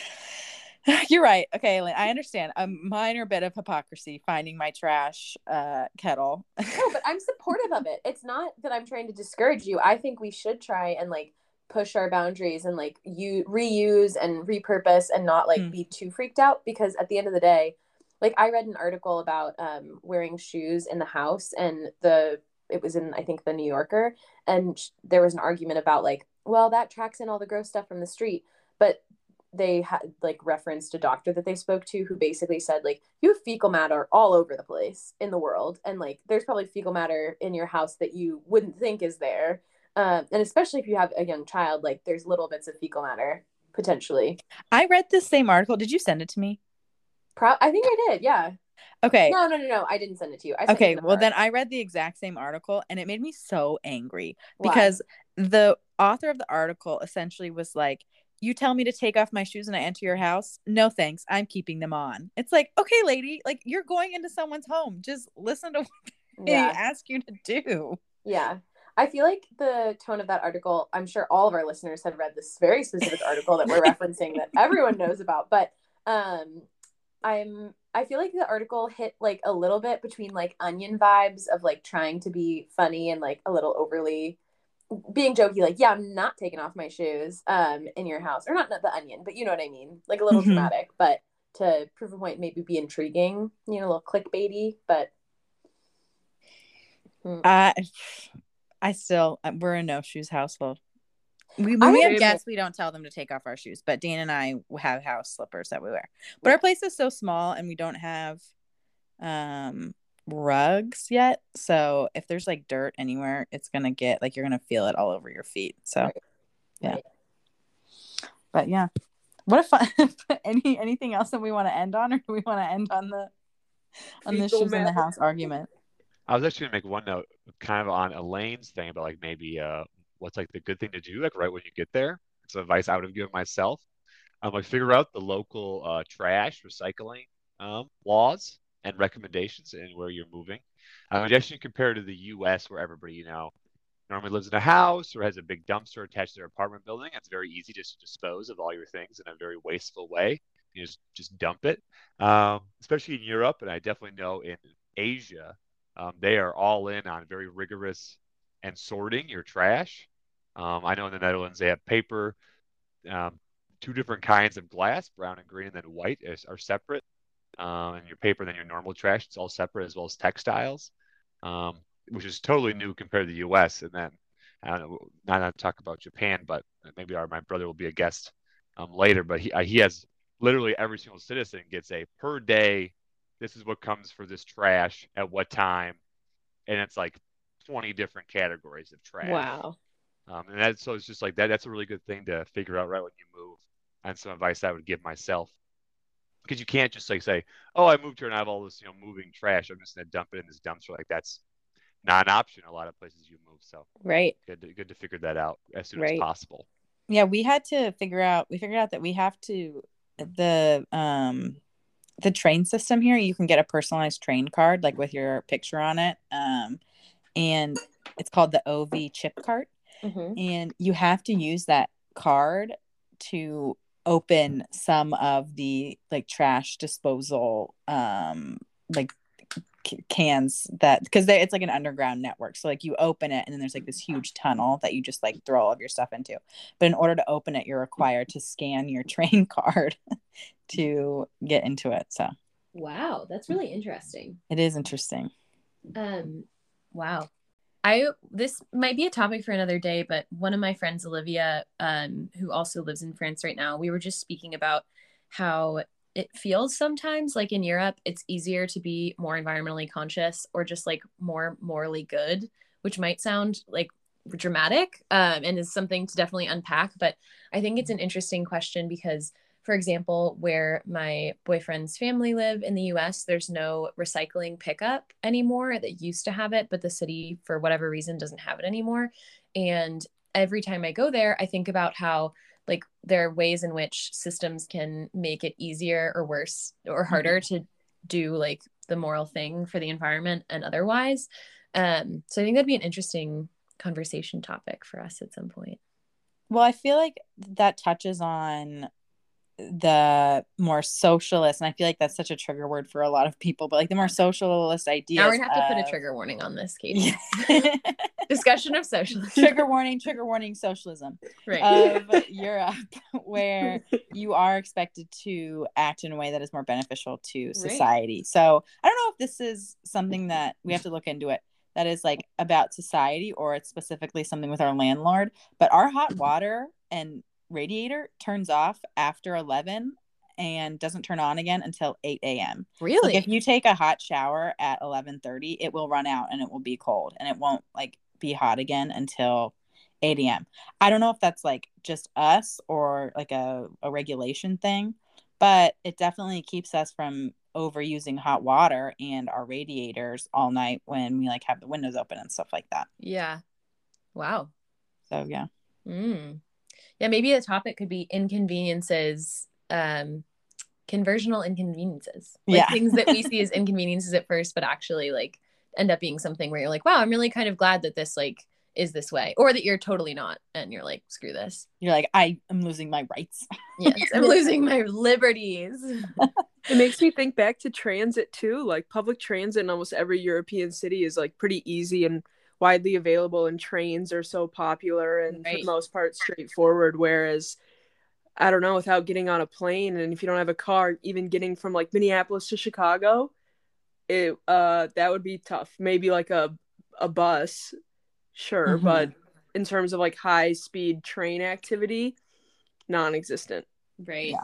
You're right. Okay, Elaine, I understand. A minor bit of hypocrisy finding my trash uh, kettle. No, but I'm supportive of it. It's not that I'm trying to discourage you. I think we should try and like push our boundaries and like you reuse and repurpose and not like Hmm. be too freaked out because at the end of the day, like I read an article about um wearing shoes in the house and the it was in I think the New Yorker and sh- there was an argument about like well that tracks in all the gross stuff from the street but they had like referenced a doctor that they spoke to who basically said like you have fecal matter all over the place in the world and like there's probably fecal matter in your house that you wouldn't think is there um, and especially if you have a young child like there's little bits of fecal matter potentially I read this same article. Did you send it to me? Pro- i think i did yeah Okay. no no no no i didn't send it to you Okay, well then I read the exact same article and it made me so angry Why? because the author of the article essentially was like, "You tell me to take off my shoes and I enter your house? No thanks, I'm keeping them on." It's like, "Okay, lady, like you're going into someone's home. Just listen to what they ask you to do." Yeah. I feel like the tone of that article, I'm sure all of our listeners have read this very specific article that we're referencing that everyone knows about, but um I'm I feel like the article hit like a little bit between like onion vibes of like trying to be funny and like a little overly being jokey like yeah I'm not taking off my shoes um in your house or not, not the onion but you know what I mean like a little Mhm. dramatic but to prove a point maybe be intriguing you know a little clickbaity but I I still uh, we're a no shoes household. We, I when we have guests, we don't tell them to take off our shoes, but Dan and I have house slippers that we wear. But our place is so small and we don't have um rugs yet. So if there's like dirt anywhere, it's gonna get like you're gonna feel it all over your feet. So Right. yeah. Right. But yeah. What fun any anything else that we want to end on or do we want to end on the on the shoes in the house argument? I was actually gonna make one note, kind of on Elaine's thing about like maybe uh, what's like the good thing to do, like right when you get there. It's advice I would have given myself. Um, like figure out the local uh, trash recycling um, laws and recommendations and where you're moving. Um, and actually compare to the U.S. where everybody you know normally lives in a house or has a big dumpster attached to their apartment building. It's very easy just to dispose of all your things in a very wasteful way. You just just dump it, um, especially in Europe, and I definitely know in Asia um, they are all in on very rigorous and sorting your trash. Um, I know in the Netherlands they have paper, um, two different kinds of glass, brown and green, and then white is, are separate. Um, and your paper, then your normal trash, it's all separate as well as textiles, um, which is totally new compared to the U.S. And then I don't know, not to talk about Japan, but maybe our my brother will be a guest um, later. But he uh, he has literally every single citizen gets a per day this is what comes for this trash at what time. And it's like 20 different categories of trash. Wow. Um, and that's so it's just like that that's a really good thing to figure out right when you move. And some advice i would give myself. Because you can't just like say oh i moved here and i have all this you know moving trash. I'm just going to dump it in this dumpster. Like that's not an option a lot of places you move so right. good to, good to figure that out as soon Right. as possible. Yeah we had to figure out we figured out that we have to the um the train system here, you can get a personalized train card, like with your picture on it. Um, and it's called the OV chip card. Mhm. And you have to use that card to open some of the like trash disposal, um, like cans that because it's like an underground network. So like you open it and then there's like this huge tunnel that you just like throw all of your stuff into. But in order to open it, you're required to scan your train card to get into it. So Wow, that's really interesting. it is interesting. Um, wow. I this might be a topic for another day, but one of my friends, Olivia, um, who also lives in France right now, we were just speaking about how it feels sometimes like in Europe, it's easier to be more environmentally conscious or just like more morally good, which might sound like dramatic um, and is something to definitely unpack. But I think it's an interesting question because for example, where my boyfriend's family live in the US, there's no recycling pickup anymore that used to have it, but the city, for whatever reason, doesn't have it anymore. And every time I go there, I think about how like there are ways in which systems can make it easier or worse or harder to do like the moral thing for the environment and otherwise. Um, so I think that'd be an interesting conversation topic for us at some point. Well, I feel like that touches on the more socialist, and I feel like that's such a trigger word for a lot of people, but like the more socialist ideas. Now we're gonna have to put a trigger warning on this, Katie. Discussion of socialism. trigger warning, trigger warning, socialism right. of Europe, where you are expected to act in a way that is more beneficial to society. So I don't know if this is something that we have to look into it. That is like about society, or it's specifically something with our landlord. But our hot mm-hmm. water and radiator turns off after 11 and doesn't turn on again until 8 a.m. really? Like if you take a hot shower at 11:30, it will run out and it will be cold and it won't like be hot again until 8 a.m. I don't know if that's like just us or like a, a regulation thing, but it definitely keeps us from overusing hot water and our radiators all night when we like have the windows open and stuff like that. yeah. Wow. So yeah. Mm. Yeah, maybe the topic could be inconveniences, um, conversional inconveniences. Like Yeah. things that we see as inconveniences at first, but actually like end up being something where you're like, wow, I'm really kind of glad that this like is this way. Or that you're totally not and you're like, screw this. You're like I am losing my rights. Yes, I'm losing my liberties. It makes me think back to transit too. Like public transit in almost every European city is like pretty easy and widely available, and trains are so popular and for the most part straightforward. Whereas, I don't know, without getting on a plane and if you don't have a car, even getting from like Minneapolis to Chicago, it uh that would be tough. Maybe like a a bus, sure, Mhm. but in terms of like high speed train activity, non-existent. right. Yeah.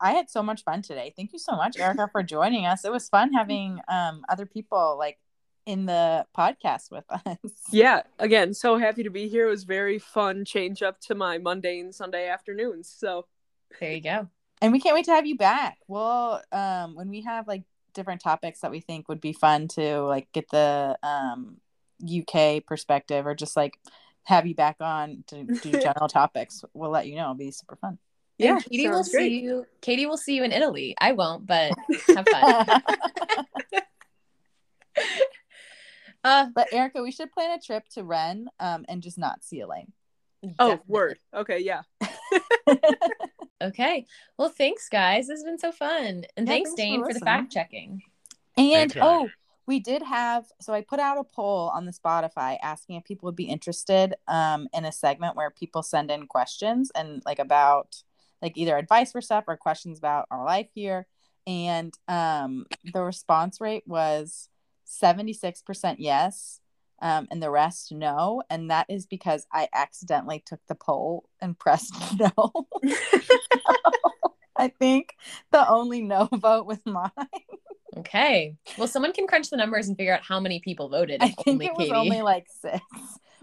I had so much fun today. Thank you so much, Erica, for joining us. It was fun having um other people like in the podcast with us. Yeah, again, so happy to be here. It was very fun change up to my Monday and Sunday afternoons. So There you go. And we can't wait to have you back. Well, um when we have like different topics that we think would be fun to like get the um UK perspective or just like have you back on to do general topics, we'll let you know. It'll be super fun. yeah, and Katie will great. see you. Katie will see you in Italy. I won't, but have fun. Uh, but Erica, we should plan a trip to Rennes um and just not see Elaine. Oh, definitely. word. Okay, yeah. Okay. Well, thanks, guys. This has been so fun. And Yeah, thanks, thanks for Dane, for, the fact checking. And oh, we did have so I put out a poll on the Spotify asking if people would be interested um in a segment where people send in questions and like about like either advice for stuff or questions about our life here. And um the response rate was 76% yes. Um, and the rest no. And that is because I accidentally took the poll and pressed no. I think the only no vote was mine. Okay. Well, someone can crunch the numbers and figure out how many people voted. I think only it was Katie. only like six.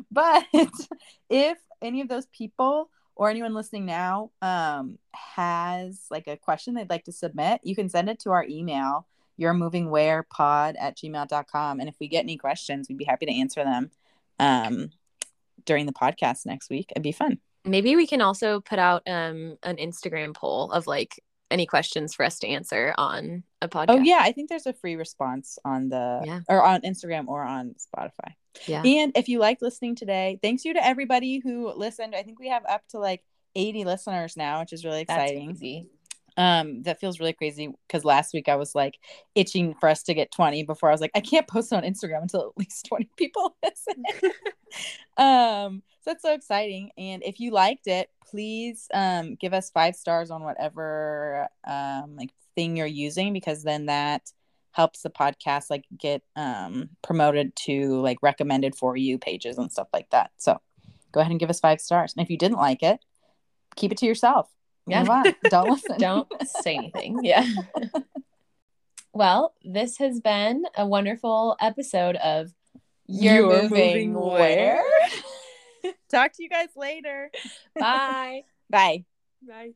But if any of those people or anyone listening now um, has like a question they'd like to submit, you can send it to our email, youremovingwherepod at gmail.com. And if we get any questions, we'd be happy to answer them um, during the podcast next week. It'd be fun. Maybe we can also put out um an Instagram poll of like any questions for us to answer on a podcast. Oh yeah, I think there's a free response on the Yeah. or on Instagram or on Spotify. Yeah. And if you liked listening today, thanks you to everybody who listened. I think we have up to like 80 listeners now, which is really That's exciting. Um, that feels really crazy because last week I was like itching for us to get 20 before I was like, I can't post on Instagram until at least 20 people listen. um, so that's so exciting. And if you liked it, please um give us five stars on whatever um like thing you're using because then that helps the podcast like get um promoted to like recommended for you pages and stuff like that. So go ahead and give us five stars. And if you didn't like it, keep it to yourself. Yeah. Move. Don't listen. Don't say anything. Yeah. well, this has been a wonderful episode of You're, You're moving, moving where? Talk to you guys later. Bye. Bye. Bye.